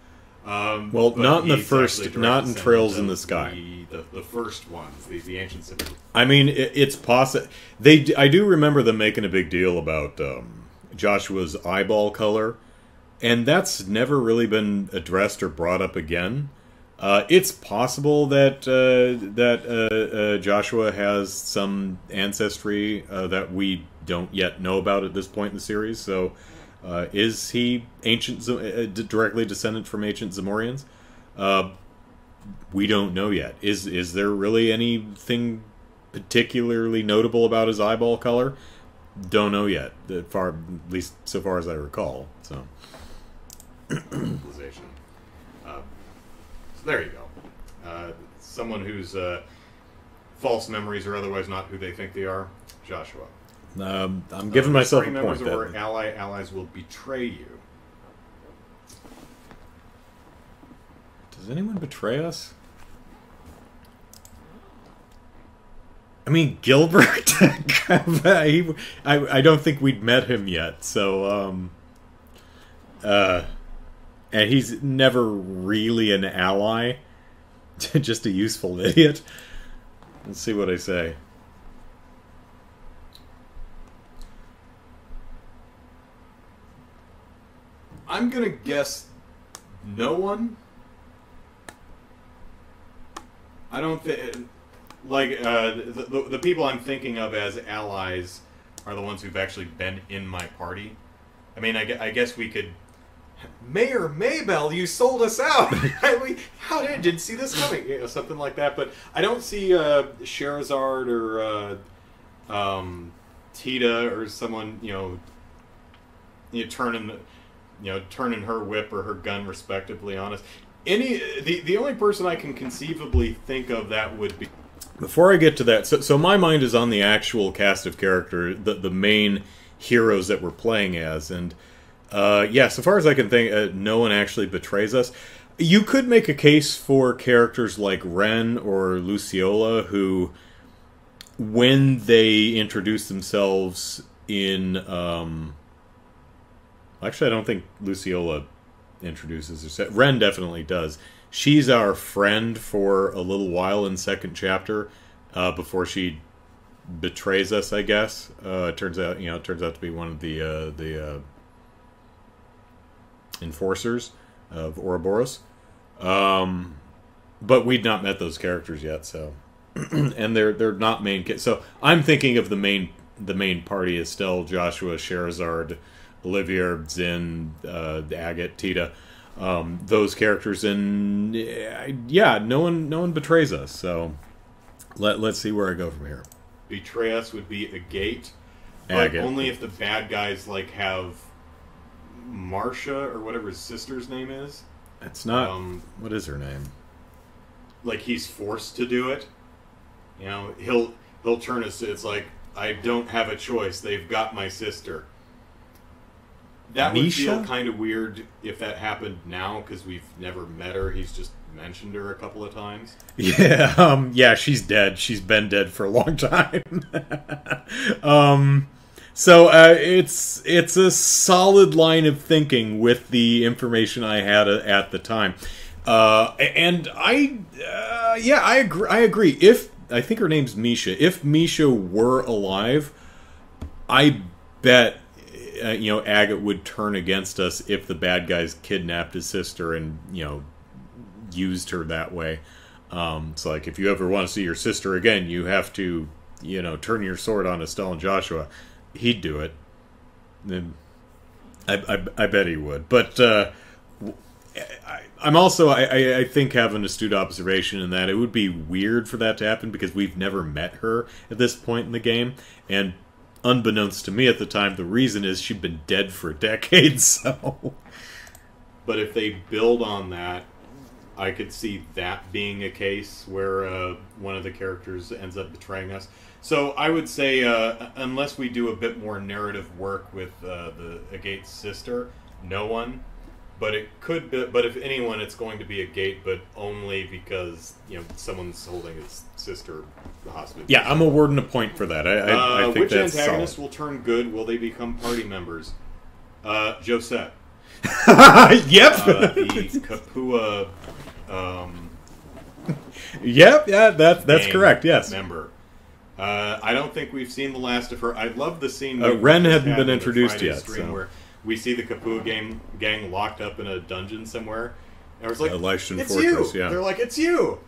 Um, Well, not in the first- actually a direct not in Trails in the Sky. The, the, the first ones, the, the ancient civilization. I mean, it, it's possible. They, I do remember them making a big deal about um, Joshua's eyeball color, and that's never really been addressed or brought up again. Uh, it's possible that uh, that uh, uh, Joshua has some ancestry uh, that we don't yet know about at this point in the series. So, uh, is he ancient, uh, directly descended from ancient Zamorians? Uh, we don't know yet. Is is there really anything particularly notable about his eyeball color? Don't know yet. Far, at least so far as I recall. So civilization. Uh, so there you go. Uh, someone whose uh, false memories are otherwise not who they think they are, Joshua. Um, I'm giving Uh, myself a point. members of our ally allies will betray you. does anyone betray us? I mean, Gilbert. [laughs] he, I, I don't think we'd met him yet. So, um, uh, and he's never really an ally. [laughs] Just a useful [laughs] idiot. Let's see what I say. I'm gonna guess no one. I don't think like uh, the, the the people I'm thinking of as allies are the ones who've actually been in my party. I mean, I, I guess we could Mayor Maybelle, you sold us out. [laughs] Mean, how did I didn't see this coming? You know, something like that. But I don't see uh, Scherazard or uh, um, Tita or someone you know, you know, turning the, you know turning her whip or her gun respectively on us. Any the the only person I can conceivably think of that would be Before I get to that, so, so my mind is on the actual cast of character, the the main heroes that we're playing as, and uh, yeah, so far as I can think, uh, no one actually betrays us. You could make a case for characters like Renne or Luciola, who, when they introduce themselves in, um, actually, I don't think Luciola introduces herself. Renne definitely does. She's our friend for a little while in second chapter, uh, before she betrays us. I guess. Uh, it turns out, you know, it turns out to be one of the uh, the uh, enforcers of Ouroboros. Um, but we'd not met those characters yet, so [clears throat] and they're they're not main. Ca- so I'm thinking of the main the main party: Estelle, Joshua, Scherazard, Olivier, Zin, uh, Agate, Tita. Um, those characters, and yeah, no one no one betrays us. So let let's see where I go from here. betray us would be Agate, but Agate. only if the bad guys like have Marsha or whatever his sister's name is. It's not. Um, what is her name? like he's forced to do it. You know, he'll he'll turn us. It's like I don't have a choice. They've got my sister. That would feel kind of weird if that happened now because we've never met her. He's just mentioned her a couple of times. [laughs] Yeah, um, yeah, she's dead. She's been dead for a long [laughs] time. um, so uh, it's it's a solid line of thinking with the information I had a- at the time, uh, and I, uh, yeah, I agree. I agree. If I think her name's Misha, if Misha were alive, I bet uh, you know Agate would turn against us if the bad guys kidnapped his sister and you know used her that way. Um, it's like if you ever want to see your sister again, you have to, you know, turn your sword on Estelle and Joshua. He'd do it. Then I, I, I bet he would. But uh, I, I'm also I, I think have an astute observation in that it would be weird for that to happen because we've never met her at this point in the game, and unbeknownst to me at the time, the reason is she'd been dead for decades. [laughs] So But if they build on that, I could see that being a case where uh, one of the characters ends up betraying us. So I would say, uh, unless we do a bit more narrative work with uh, the Agate's sister, no one. But it could be. But if anyone, it's going to be Agate, but only because you know someone's holding his sister the hostage. yeah, I'm awarding a point for that. I, I, Uh, I think which that's antagonist solid. will turn good? Will they become party members? Uh, Josette. [laughs] yep. Uh, the Capua um, Yep, yeah, that, that's correct, yes. Member. Uh, I don't think we've seen the last of her. I love the scene. Uh, Renne hadn't had been introduced yet, so. Where we see the Capua gang gang locked up in a dungeon somewhere, and I was like, Elishan "It's Fortress, you." yeah. They're like, "It's you."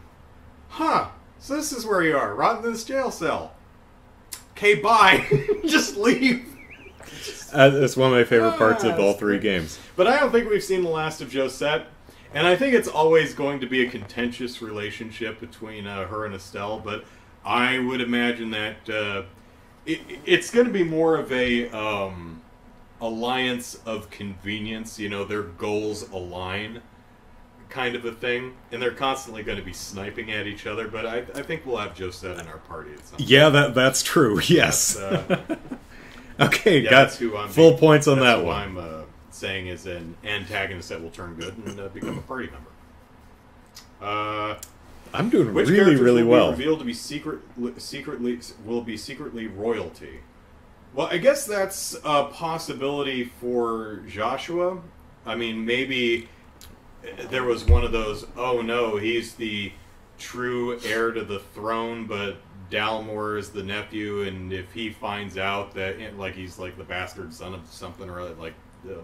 Huh? So this is where you are, rotting in this jail cell. Okay, bye. [laughs] Just leave. Uh, that's one of my favorite parts of Ah, all three games. But I don't think we've seen the last of Josette. And I think it's always going to be a contentious relationship between uh, her and Estelle. But I would imagine that uh, it, it's going to be more of a um, alliance of convenience. You know, their goals align, kind of a thing. And they're constantly going to be sniping at each other. But I, I think we'll have Josette in our party at some point. Yeah, that that's true. [laughs] Yes. Uh, [laughs] okay, yeah, got that's who I'm full points on that one. I'm uh, saying is an antagonist that will turn good and uh, become a party member. Uh, I'm doing really, really well. revealed to be secret, secretly will be secretly royalty? Well, I guess that's a possibility for Joshua. I mean, maybe there was one of those. Oh no, he's the true heir to the throne, but Dalmore is the nephew, and if he finds out that, like, he's like the bastard son of something, or like uh,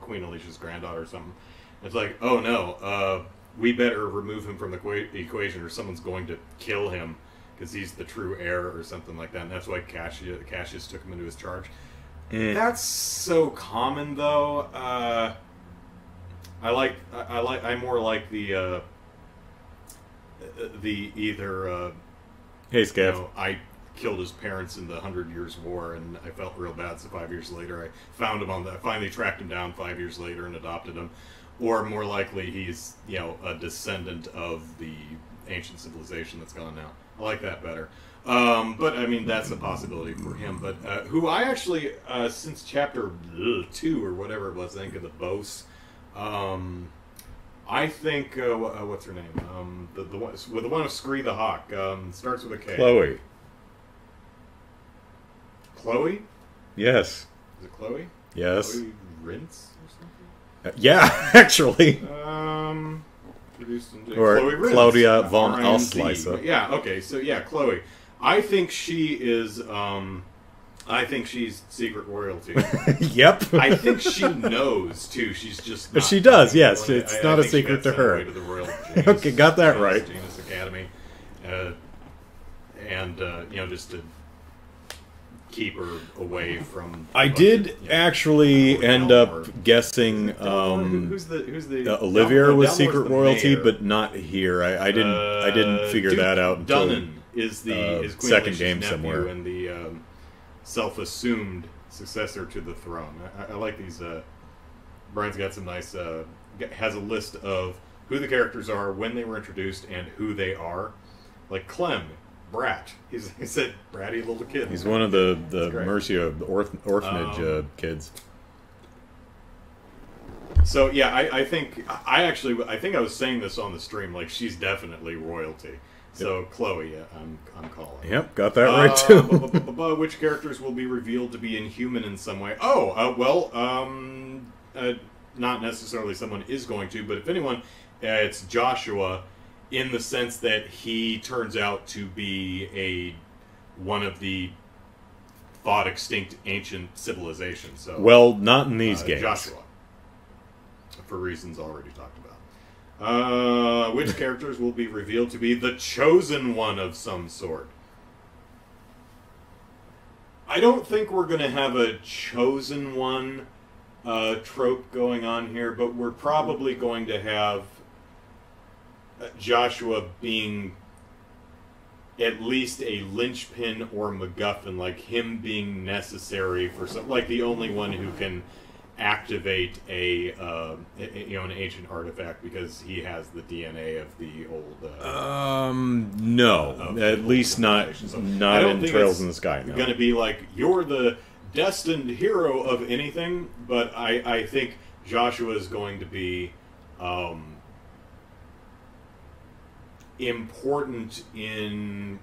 Queen Alicia's granddaughter or something, it's like, oh no, uh, we better remove him from the equation, or someone's going to kill him because he's the true heir, or something like that. And that's why Cassius, Cassius took him into his charge. Eh. That's so common, though. Uh, I like I, I like I more like the uh, the either uh, Hey, you Scav. know I killed his parents in the Hundred Years' War and I felt real bad. So five years later, I found him on the. I finally tracked him down five years later and adopted him. Or more likely, he's you know a descendant of the ancient civilization that's gone now. I like that better. Um, but I mean, that's a possibility for him. But uh, who I actually, uh, since chapter two or whatever it was, I think of the Bose, um, I think uh, uh, what's her name? Um, the the one with the one of Scree the Hawk um, starts with a K. Chloe. Chloe. Yes. Is it Chloe? Yes. Chloe Rince or something. Uh, yeah, [laughs] actually. Um, produced in Or Chloe. Claudia von R-I-N-Z. Yeah. Okay. So yeah, Chloe. I think she is. Um, I think she's secret royalty. [laughs] yep. I think she knows too. She's just. Not she does, yes. It's I- I not a think secret to her. to the Royal Jenis- [laughs] Okay, got that right. Jenis Academy, uh, and uh, you know just to keep her away from. I a bunch did of, you know, actually end Dalmore. up guessing Who- um, who's the who's the uh, Olivia Del- was secret royalty, mayor. but not here. I, I didn't. I didn't Uh, figure Duke that out until. Dunan is the uh, is Queen second Alicia's game somewhere. and the um, self-assumed successor to the throne. I, I- I like these. Uh, Brian's got some nice. Uh, has a list of who the characters are, when they were introduced, and who they are. Like Clem, Brat. He's he said bratty little kid. He's one of the the That's great. Mercia orph- orphanage uh, Um, kids. So yeah, I, I think I actually I think I was saying this on the stream. Like she's definitely royalty. So Chloe, yeah, I'm I'm calling. Yep, got that right Uh, too. bu- bu- bu- bu- which characters will be revealed to be inhuman in some way? Oh, uh, well, um, uh, not necessarily someone is going to, but if anyone, uh, it's Joshua, in the sense that he turns out to be a one of the thought extinct ancient civilizations. So well, not in these uh, games. Joshua, for reasons already talked about. Uh, which [laughs] characters will be revealed to be the chosen one of some sort? I don't think we're going to have a chosen one uh, trope going on here, but we're probably going to have Joshua being at least a linchpin or MacGuffin, like him being necessary for some, like the only one who can activate a, uh, a- you know an ancient artifact because he has the DNA of the old. Uh, Um, no, of at least not. So not in Trails in the Sky. No. Going to be like you're the destined hero of anything, but I I think Joshua is going to be. Um, important in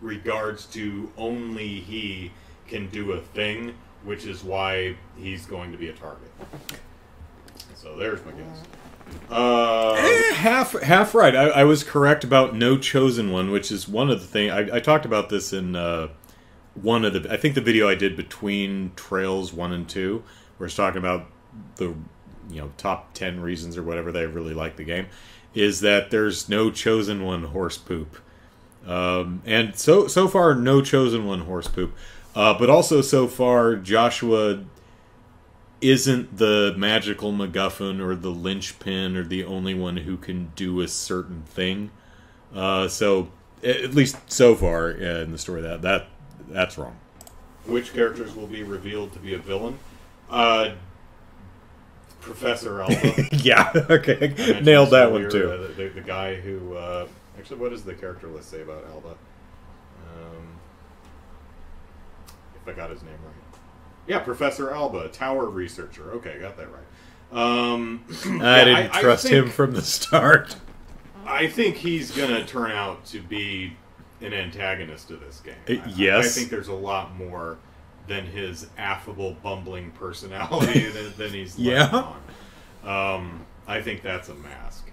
regards to only he can do a thing, which is why he's going to be a target. So there's my guess. Uh, Eh, half half right. I, I was correct about no chosen one, which is one of the things I, I talked about this in uh, one of the. I think the video I did between Trails one and two, where it's talking about the you know top ten reasons or whatever they really like the game, is that there's no chosen one horse poop, um, and so so far no chosen one horse poop, uh, but also so far Joshua isn't the magical MacGuffin or the linchpin or the only one who can do a certain thing. Uh, so, at least so far in the story, that that that's wrong. which characters will be revealed to be a villain? Uh, Professor Alba. [laughs] yeah, [laughs] okay, nailed that one too. uh, the, the guy who uh, actually, what does the character list say about Alba? Um, if I got his name right. Yeah, Professor Alba, tower researcher. Okay, got that right. Um, [clears throat] I yeah, didn't trust think- him from the start. I think he's gonna turn out to be an antagonist to this game. Uh, I- yes. I think there's a lot more than his affable, bumbling personality [laughs] than, than he's Yeah. on. Um, I think that's a mask,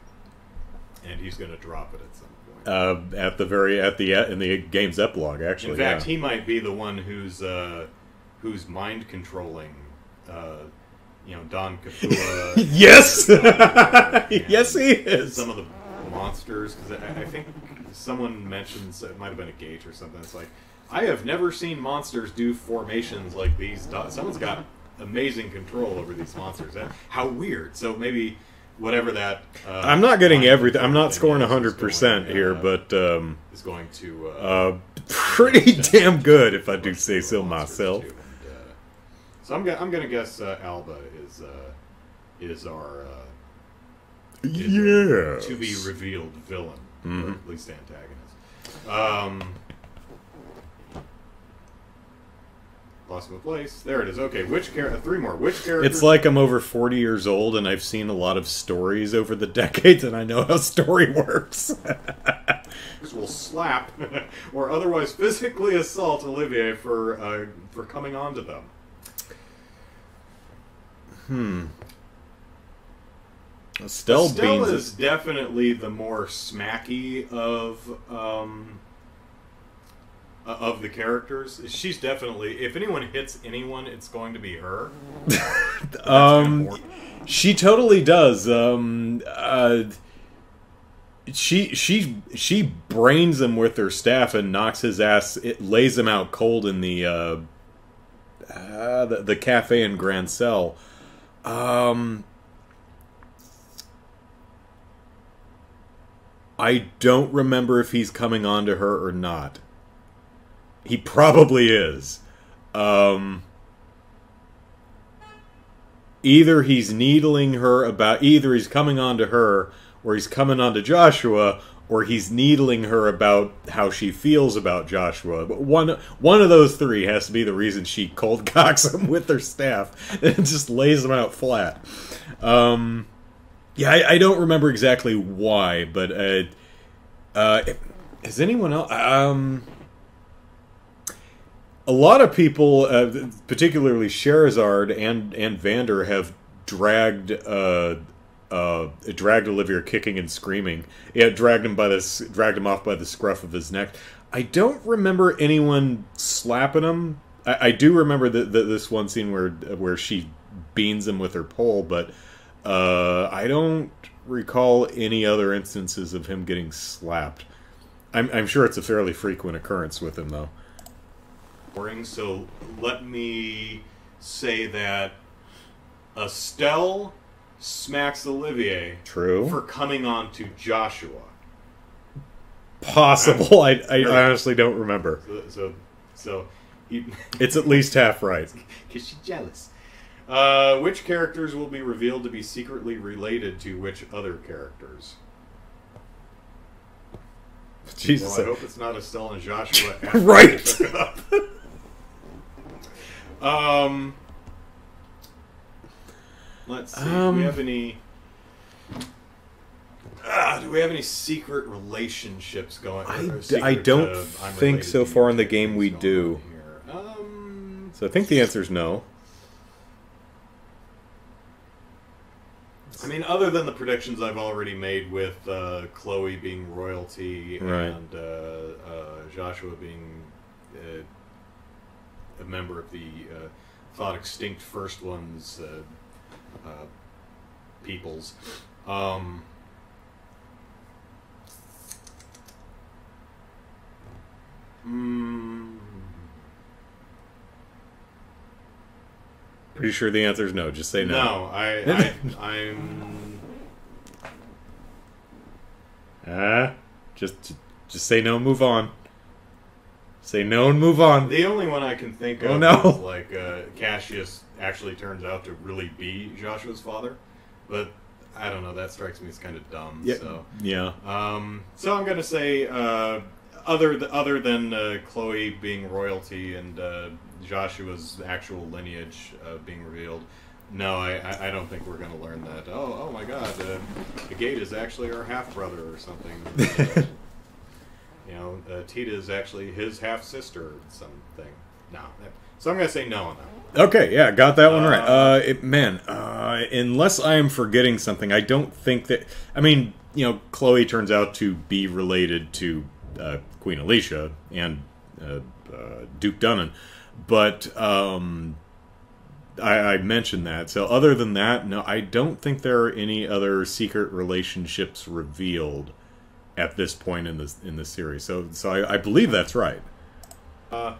and he's gonna drop it at some point. Uh, at the very at the in the game's epilogue, actually. In fact, yeah. he might be the one who's uh, who's mind controlling. Uh, you know, Don Capua. [laughs] yes, [laughs] yes, he is. some of the monsters because I, I think someone mentions it might have been Agate or something. It's like I have never seen monsters do formations like these. Someone's got amazing control over these monsters. That- How weird! So maybe whatever that. Uh, I'm not getting everything. I'm not scoring is, is 100 percent here, uh, but um, is going to. Uh, uh, pretty [laughs] damn good if I do say so myself. and, uh, so I'm gonna I'm gonna guess uh, Alba is uh, is our uh, Yes. to be revealed villain, or Mhm. at least antagonist. Um, lost place. There it is. Okay, which character? Three more. Which character? It's like I'm over 40 years old and I've seen a lot of stories over the [laughs] decades and I know how story works. [laughs] will slap [laughs] or otherwise physically assault Olivier for uh, for coming on to them. hmm. Estelle, Estelle Beans is definitely the more smacky of um, uh, of the characters. She's definitely if anyone hits anyone, it's going to be her. [laughs] Um, she totally does. Um, uh, she she she brains him with her staff and knocks his ass. It lays him out cold in the uh, uh, the, the cafe in Grancel. Um, I don't remember if he's coming on to her or not. He probably is. Um, either he's needling her about either he's coming on to her or he's coming on to Joshua or he's needling her about how she feels about Joshua. But one one of those three has to be the reason she cold [laughs] cocks him with her staff and [laughs] just lays him out flat. Um, yeah, I, I don't remember exactly why, but uh, uh, has anyone else? Um, a lot of people, uh, particularly Scherazard and and Vander, have dragged uh, uh, dragged Olivier kicking and screaming. Yeah, dragged him by this, dragged him off by the scruff of his neck. I don't remember anyone slapping him. I, I do remember the, the, this one scene where where she beans him with her pole, but uh, I don't recall any other instances of him getting slapped. I'm, I'm sure it's a fairly frequent occurrence with him, though. Boring. So let me say that Estelle smacks Olivier True. for coming on to Joshua. Possible. I, I honestly don't remember. So, so, so he, [laughs] It's at least half right. because she's jealous. Uh, which characters will be revealed to be secretly related to which other characters? Jesus. Well, I hope it's not Estelle and Joshua. [laughs] after Right. They hook up. um, let's see. do Um, we have any? Ah, do we have any secret relationships going? I d- I don't uh, think so far in the game we do. Um, So I think the answer is no. I mean, other than the predictions I've already made with uh, Chloe being royalty Right. and uh, uh, Joshua being uh, a member of the uh, thought extinct first ones uh, uh, peoples. Um, mm, Pretty sure the answer is no. Just say no. no, I, I, [laughs] I'm. Ah, just just say no move on. Say no and move on. The only one I can think of Oh, no. is like uh, Cassius actually turns out to really be Joshua's father, but I don't know. That strikes me as kind of dumb. Yeah. So, Yeah. um, so I'm gonna say uh, other th- other than uh, Chloe being royalty and uh, Joshua's actual lineage uh, being revealed. No, I, I, I don't think we're going to learn that. Oh, oh my God, uh, the gate is actually our half brother or something. [laughs] You know, uh, Tita is actually his half sister or something. No. So I'm going to say no on that. One. Okay, yeah, got that one right. Uh, Uh, it, man, uh, unless I am forgetting something, I don't think that. I mean, you know, Chloe turns out to be related to uh, Queen Alicia and uh, uh, Duke Dunan, but um, I, I mentioned that. So, other than that, no, I don't think there are any other secret relationships revealed at this point in the in the series. So, so I, I believe that's right. Uh,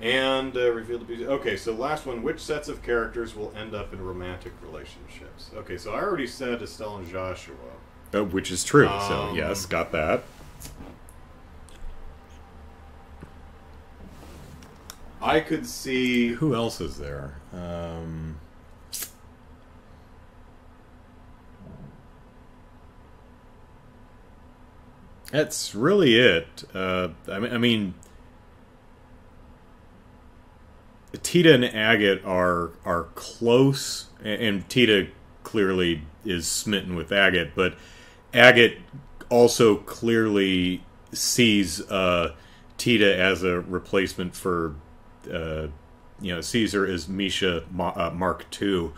And uh, reveal the beauty. Okay, so last one. Which sets of characters will end up in romantic relationships? Okay, so I already said Estelle and Joshua. Uh, which is true. so Um, yes, got that. I could see. Who else is there? Um, that's really it. Uh, I mean, I mean, Tita and Agate are are close, a- and Tita clearly is smitten with Agate, but Agate also clearly sees uh, Tita as a replacement for uh, you know Caesar is Misha Ma- uh, Mark II.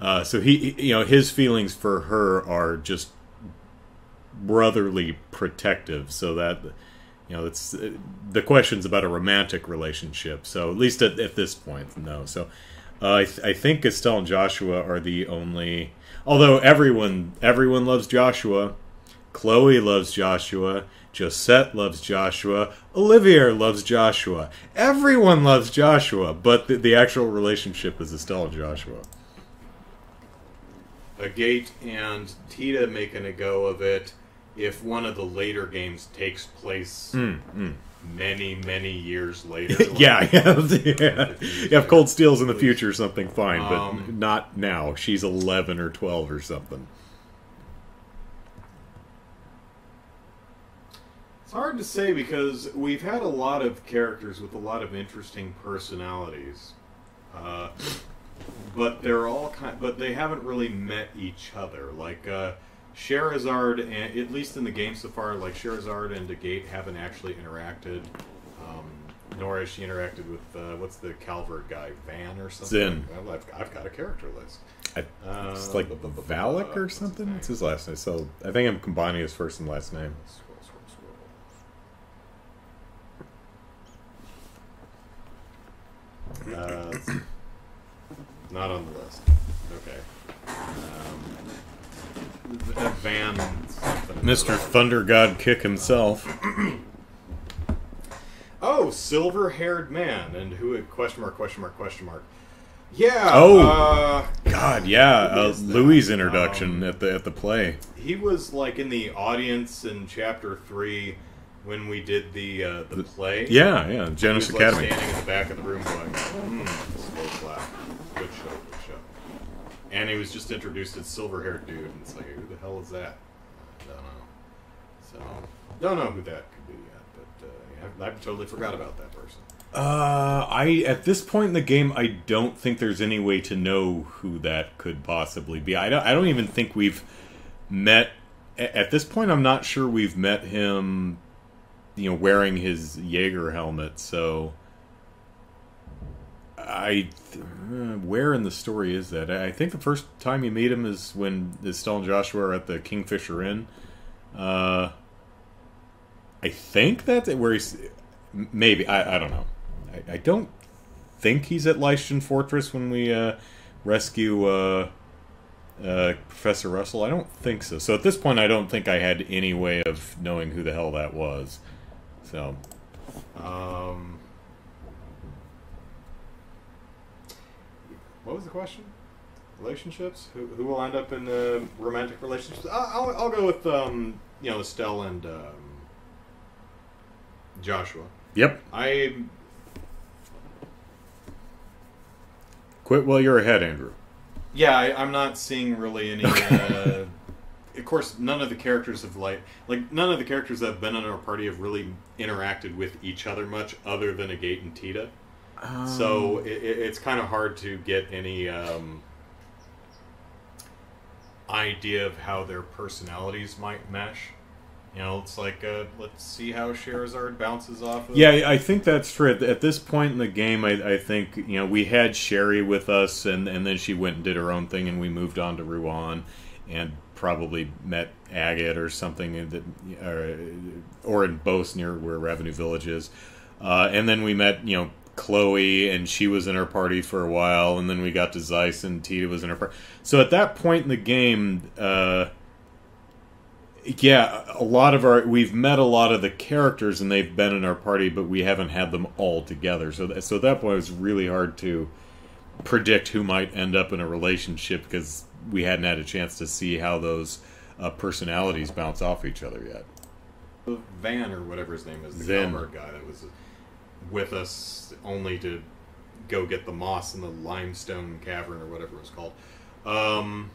Uh, so he- you know, his feelings for her are just brotherly protective. So that you know, it's the questions about a romantic relationship. So at least at, at this point, no. So uh, I, th- I think Estelle and Joshua are the only. Although everyone everyone loves Joshua, Chloe loves Joshua. Josette loves Joshua. Olivier loves Joshua. Everyone loves Joshua, but the, the actual relationship is Estelle and Joshua. Agate and Tita making a go of it if one of the later games takes place Mm, mm. many, many years later. [laughs] like- yeah, yeah, [laughs] [laughs] yeah. Yeah, If Cold Steel's in the future or something, fine, but Um, not now. She's 11 or 12 or something. It's hard to say because we've had a lot of characters with a lot of interesting personalities, uh, but they're all kind. But they haven't really met each other. Like uh, Scherazard, and at least in the game so far, like Scherazard and Agate haven't actually interacted. Um, nor has she interacted with uh, what's the Calvard guy, Van or something. Zin. Well, I've, I've got a character list. I, Uh, it's like bu- bu- Valak or something? What's his last name? So I think I'm combining his first and last name. Scroll, scroll, scroll. Uh, not on the list. Okay. Um, Van. Mr. Thunder God Kick himself. [clears throat] Oh, silver-haired man, and who? Question mark? Question mark? Question mark? Yeah. Oh. Uh, God, yeah. Uh. Loewe's introduction Um, at the at the play. he was like in the audience in chapter three when we did the uh, the play. Yeah, yeah. Jenis was, like, Academy. standing in the back of the room going, hmm, slow clap. Good show, good show. And he was just introduced as silver haired dude, and it's like, who the hell is that? I don't know. So, don't know who that could be yet, but uh, yeah, I totally forgot about that person. Uh, I at this point in the game, I don't think there's any way to know who that could possibly be. I don't. I don't even think we've met. At this point, I'm not sure we've met him. You know, wearing his Jaeger helmet. So, I uh, where in the story is that? I think the first time you meet him is when Estelle and Joshua are at the Kingfisher Inn. Uh, I think that's where he's maybe I, I don't know. I, I don't think he's at Leiston Fortress when we uh, rescue uh, uh, Professor Russell. I don't think so. So at this point, I don't think I had any way of knowing who the hell that was. So Um, what was the question? Relationships? Who, who will end up in uh, romantic relationships? I'll, I'll, I'll go with um, you know Estelle and um, Joshua. yep. I Quit while you're ahead, Andrew. yeah, I, I'm not seeing really any. Uh, of course, none of the characters have like like none of the characters that have been in our party have really interacted with each other much, other than Agate and Tita. So it, it, it's kind of hard to get any um, idea of how their personalities might mesh. You know, it's like uh, let's see how Scherazard bounces off. of Yeah, I think that's true. At, this point in the game, I, I think you know we had Sherry with us, and, and then she went and did her own thing, and we moved on to Ruan, and probably met Agate or something, in that, or, or in Bose near where Ravennu Village is, uh, and then we met you know Chloe, and she was in our party for a while, and then we got to Zeiss, and Tita was in her party. So at that point in the game. Uh, yeah, a lot of our we've met a lot of the characters and they've been in our party, but we haven't had them all together. So that, so at that point, it was really hard to predict who might end up in a relationship because we hadn't had a chance to see how those uh, personalities bounce off each other yet. Van or whatever his name is, the Zen. Guy that was with us only to go get the moss in the limestone cavern or whatever it was called. Um,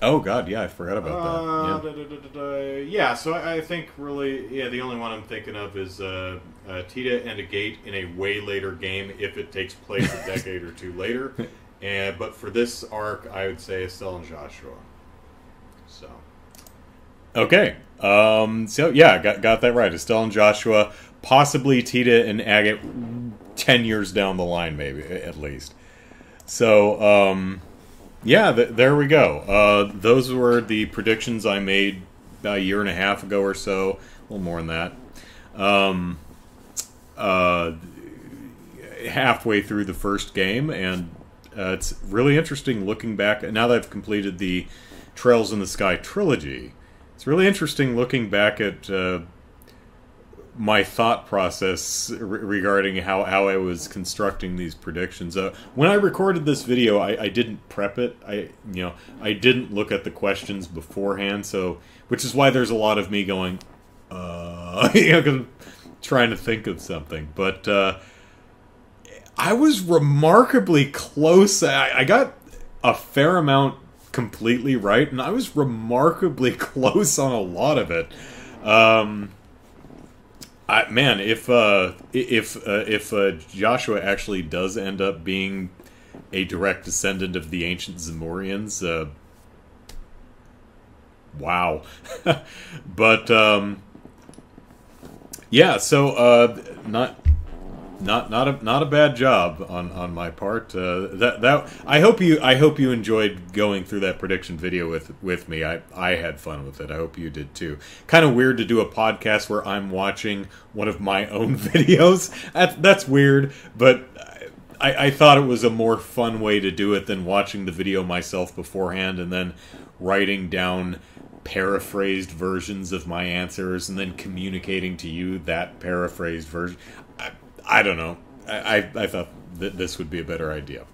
Oh God, yeah, I forgot about uh, that. da, da, da, da. yeah, so I, I think really, yeah, the only one I'm thinking of is uh, uh, Tita and Agate in a way later game if it takes place a [laughs] decade or two later. And but for this arc, I would say Estelle and Joshua. So Okay. Um. So yeah, got got that right. Estelle and Joshua, possibly Tita and Agate, ten years down the line, maybe at least. So um, yeah, th- there we go. Uh, those were the predictions I made about a year and a half ago or so, a little more than that. Um, uh, halfway through the first game, and uh, it's really interesting looking back. Now that I've completed the Trails in the Sky trilogy, it's really interesting looking back at uh, my thought process re- regarding how, how I was constructing these predictions. Uh, when I recorded this video, I, I didn't prep it. I you know I didn't look at the questions beforehand, so which is why there's a lot of me going, uh, [laughs] you know, trying to think of something, but. Uh, I was remarkably close. I, I got a fair amount completely right, and I was remarkably [laughs] close on a lot of it. Um, I, man, if uh, if uh, if uh, Joshua actually does end up being a direct descendant of the ancient Zemurians, uh, wow. [laughs] but um, yeah, so uh, not not not a not a bad job on on my part. Uh, that that I hope you I hope you enjoyed going through that prediction video with with me. I I had fun with it. I hope you did too. Kind of weird to do a podcast where I'm watching one of my [laughs] own videos. That, that's weird, but. I, I thought it was a more fun way to do it than watching the video myself beforehand and then writing down paraphrased versions of my answers and then communicating to you that paraphrased version. I, I don't know. I, I, I thought that this would be a better idea.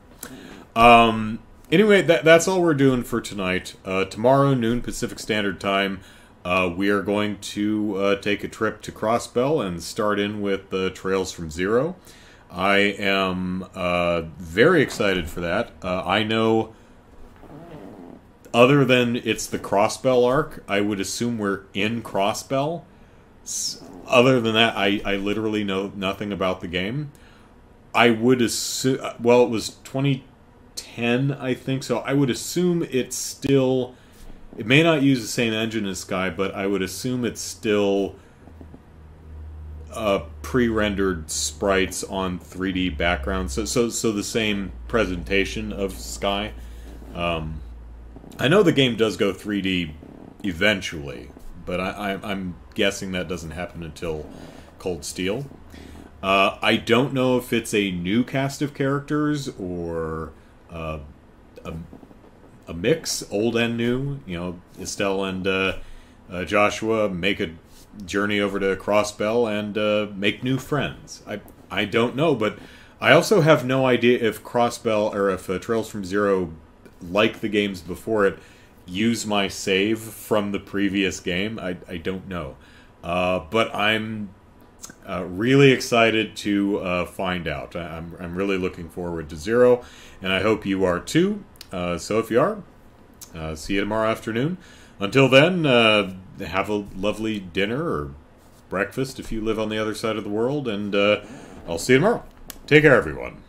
Um, anyway, that, that's all we're doing for tonight. Uh, tomorrow, noon Pacific Standard Time, uh, we are going to uh, take a trip to Crossbell and start in with the Trails from Zero. I am uh, very excited for that. Uh, I know, other than it's the Crossbell arc, I would assume we're in Crossbell. Other than that, I, I literally know nothing about the game. I would assume, well, it was 2010, I think, so I would assume it's still. It may not use the same engine as Sky, but I would assume it's still uh, pre-rendered sprites on 3D backgrounds. So, so, so the same presentation of Sky. Um, I know the game does go 3D eventually, but I, I'm guessing that doesn't happen until Cold Steel. Uh, I don't know if it's a new cast of characters or uh, a, a mix, old and new. You know, Estelle and uh, uh, Joshua make a journey over to Crossbell and uh, make new friends. I I don't know, but I also have no idea if Crossbell or if uh, Trails from Zero, like the games before it, use my save from the previous game. I I don't know, uh, but I'm uh, really excited to uh, find out. I'm, I'm really looking forward to Zero, and I hope you are too. Uh, so if you are, uh, see you tomorrow afternoon. Until then, uh, have a lovely dinner or breakfast if you live on the other side of the world, and I'll see you tomorrow. Take care, everyone.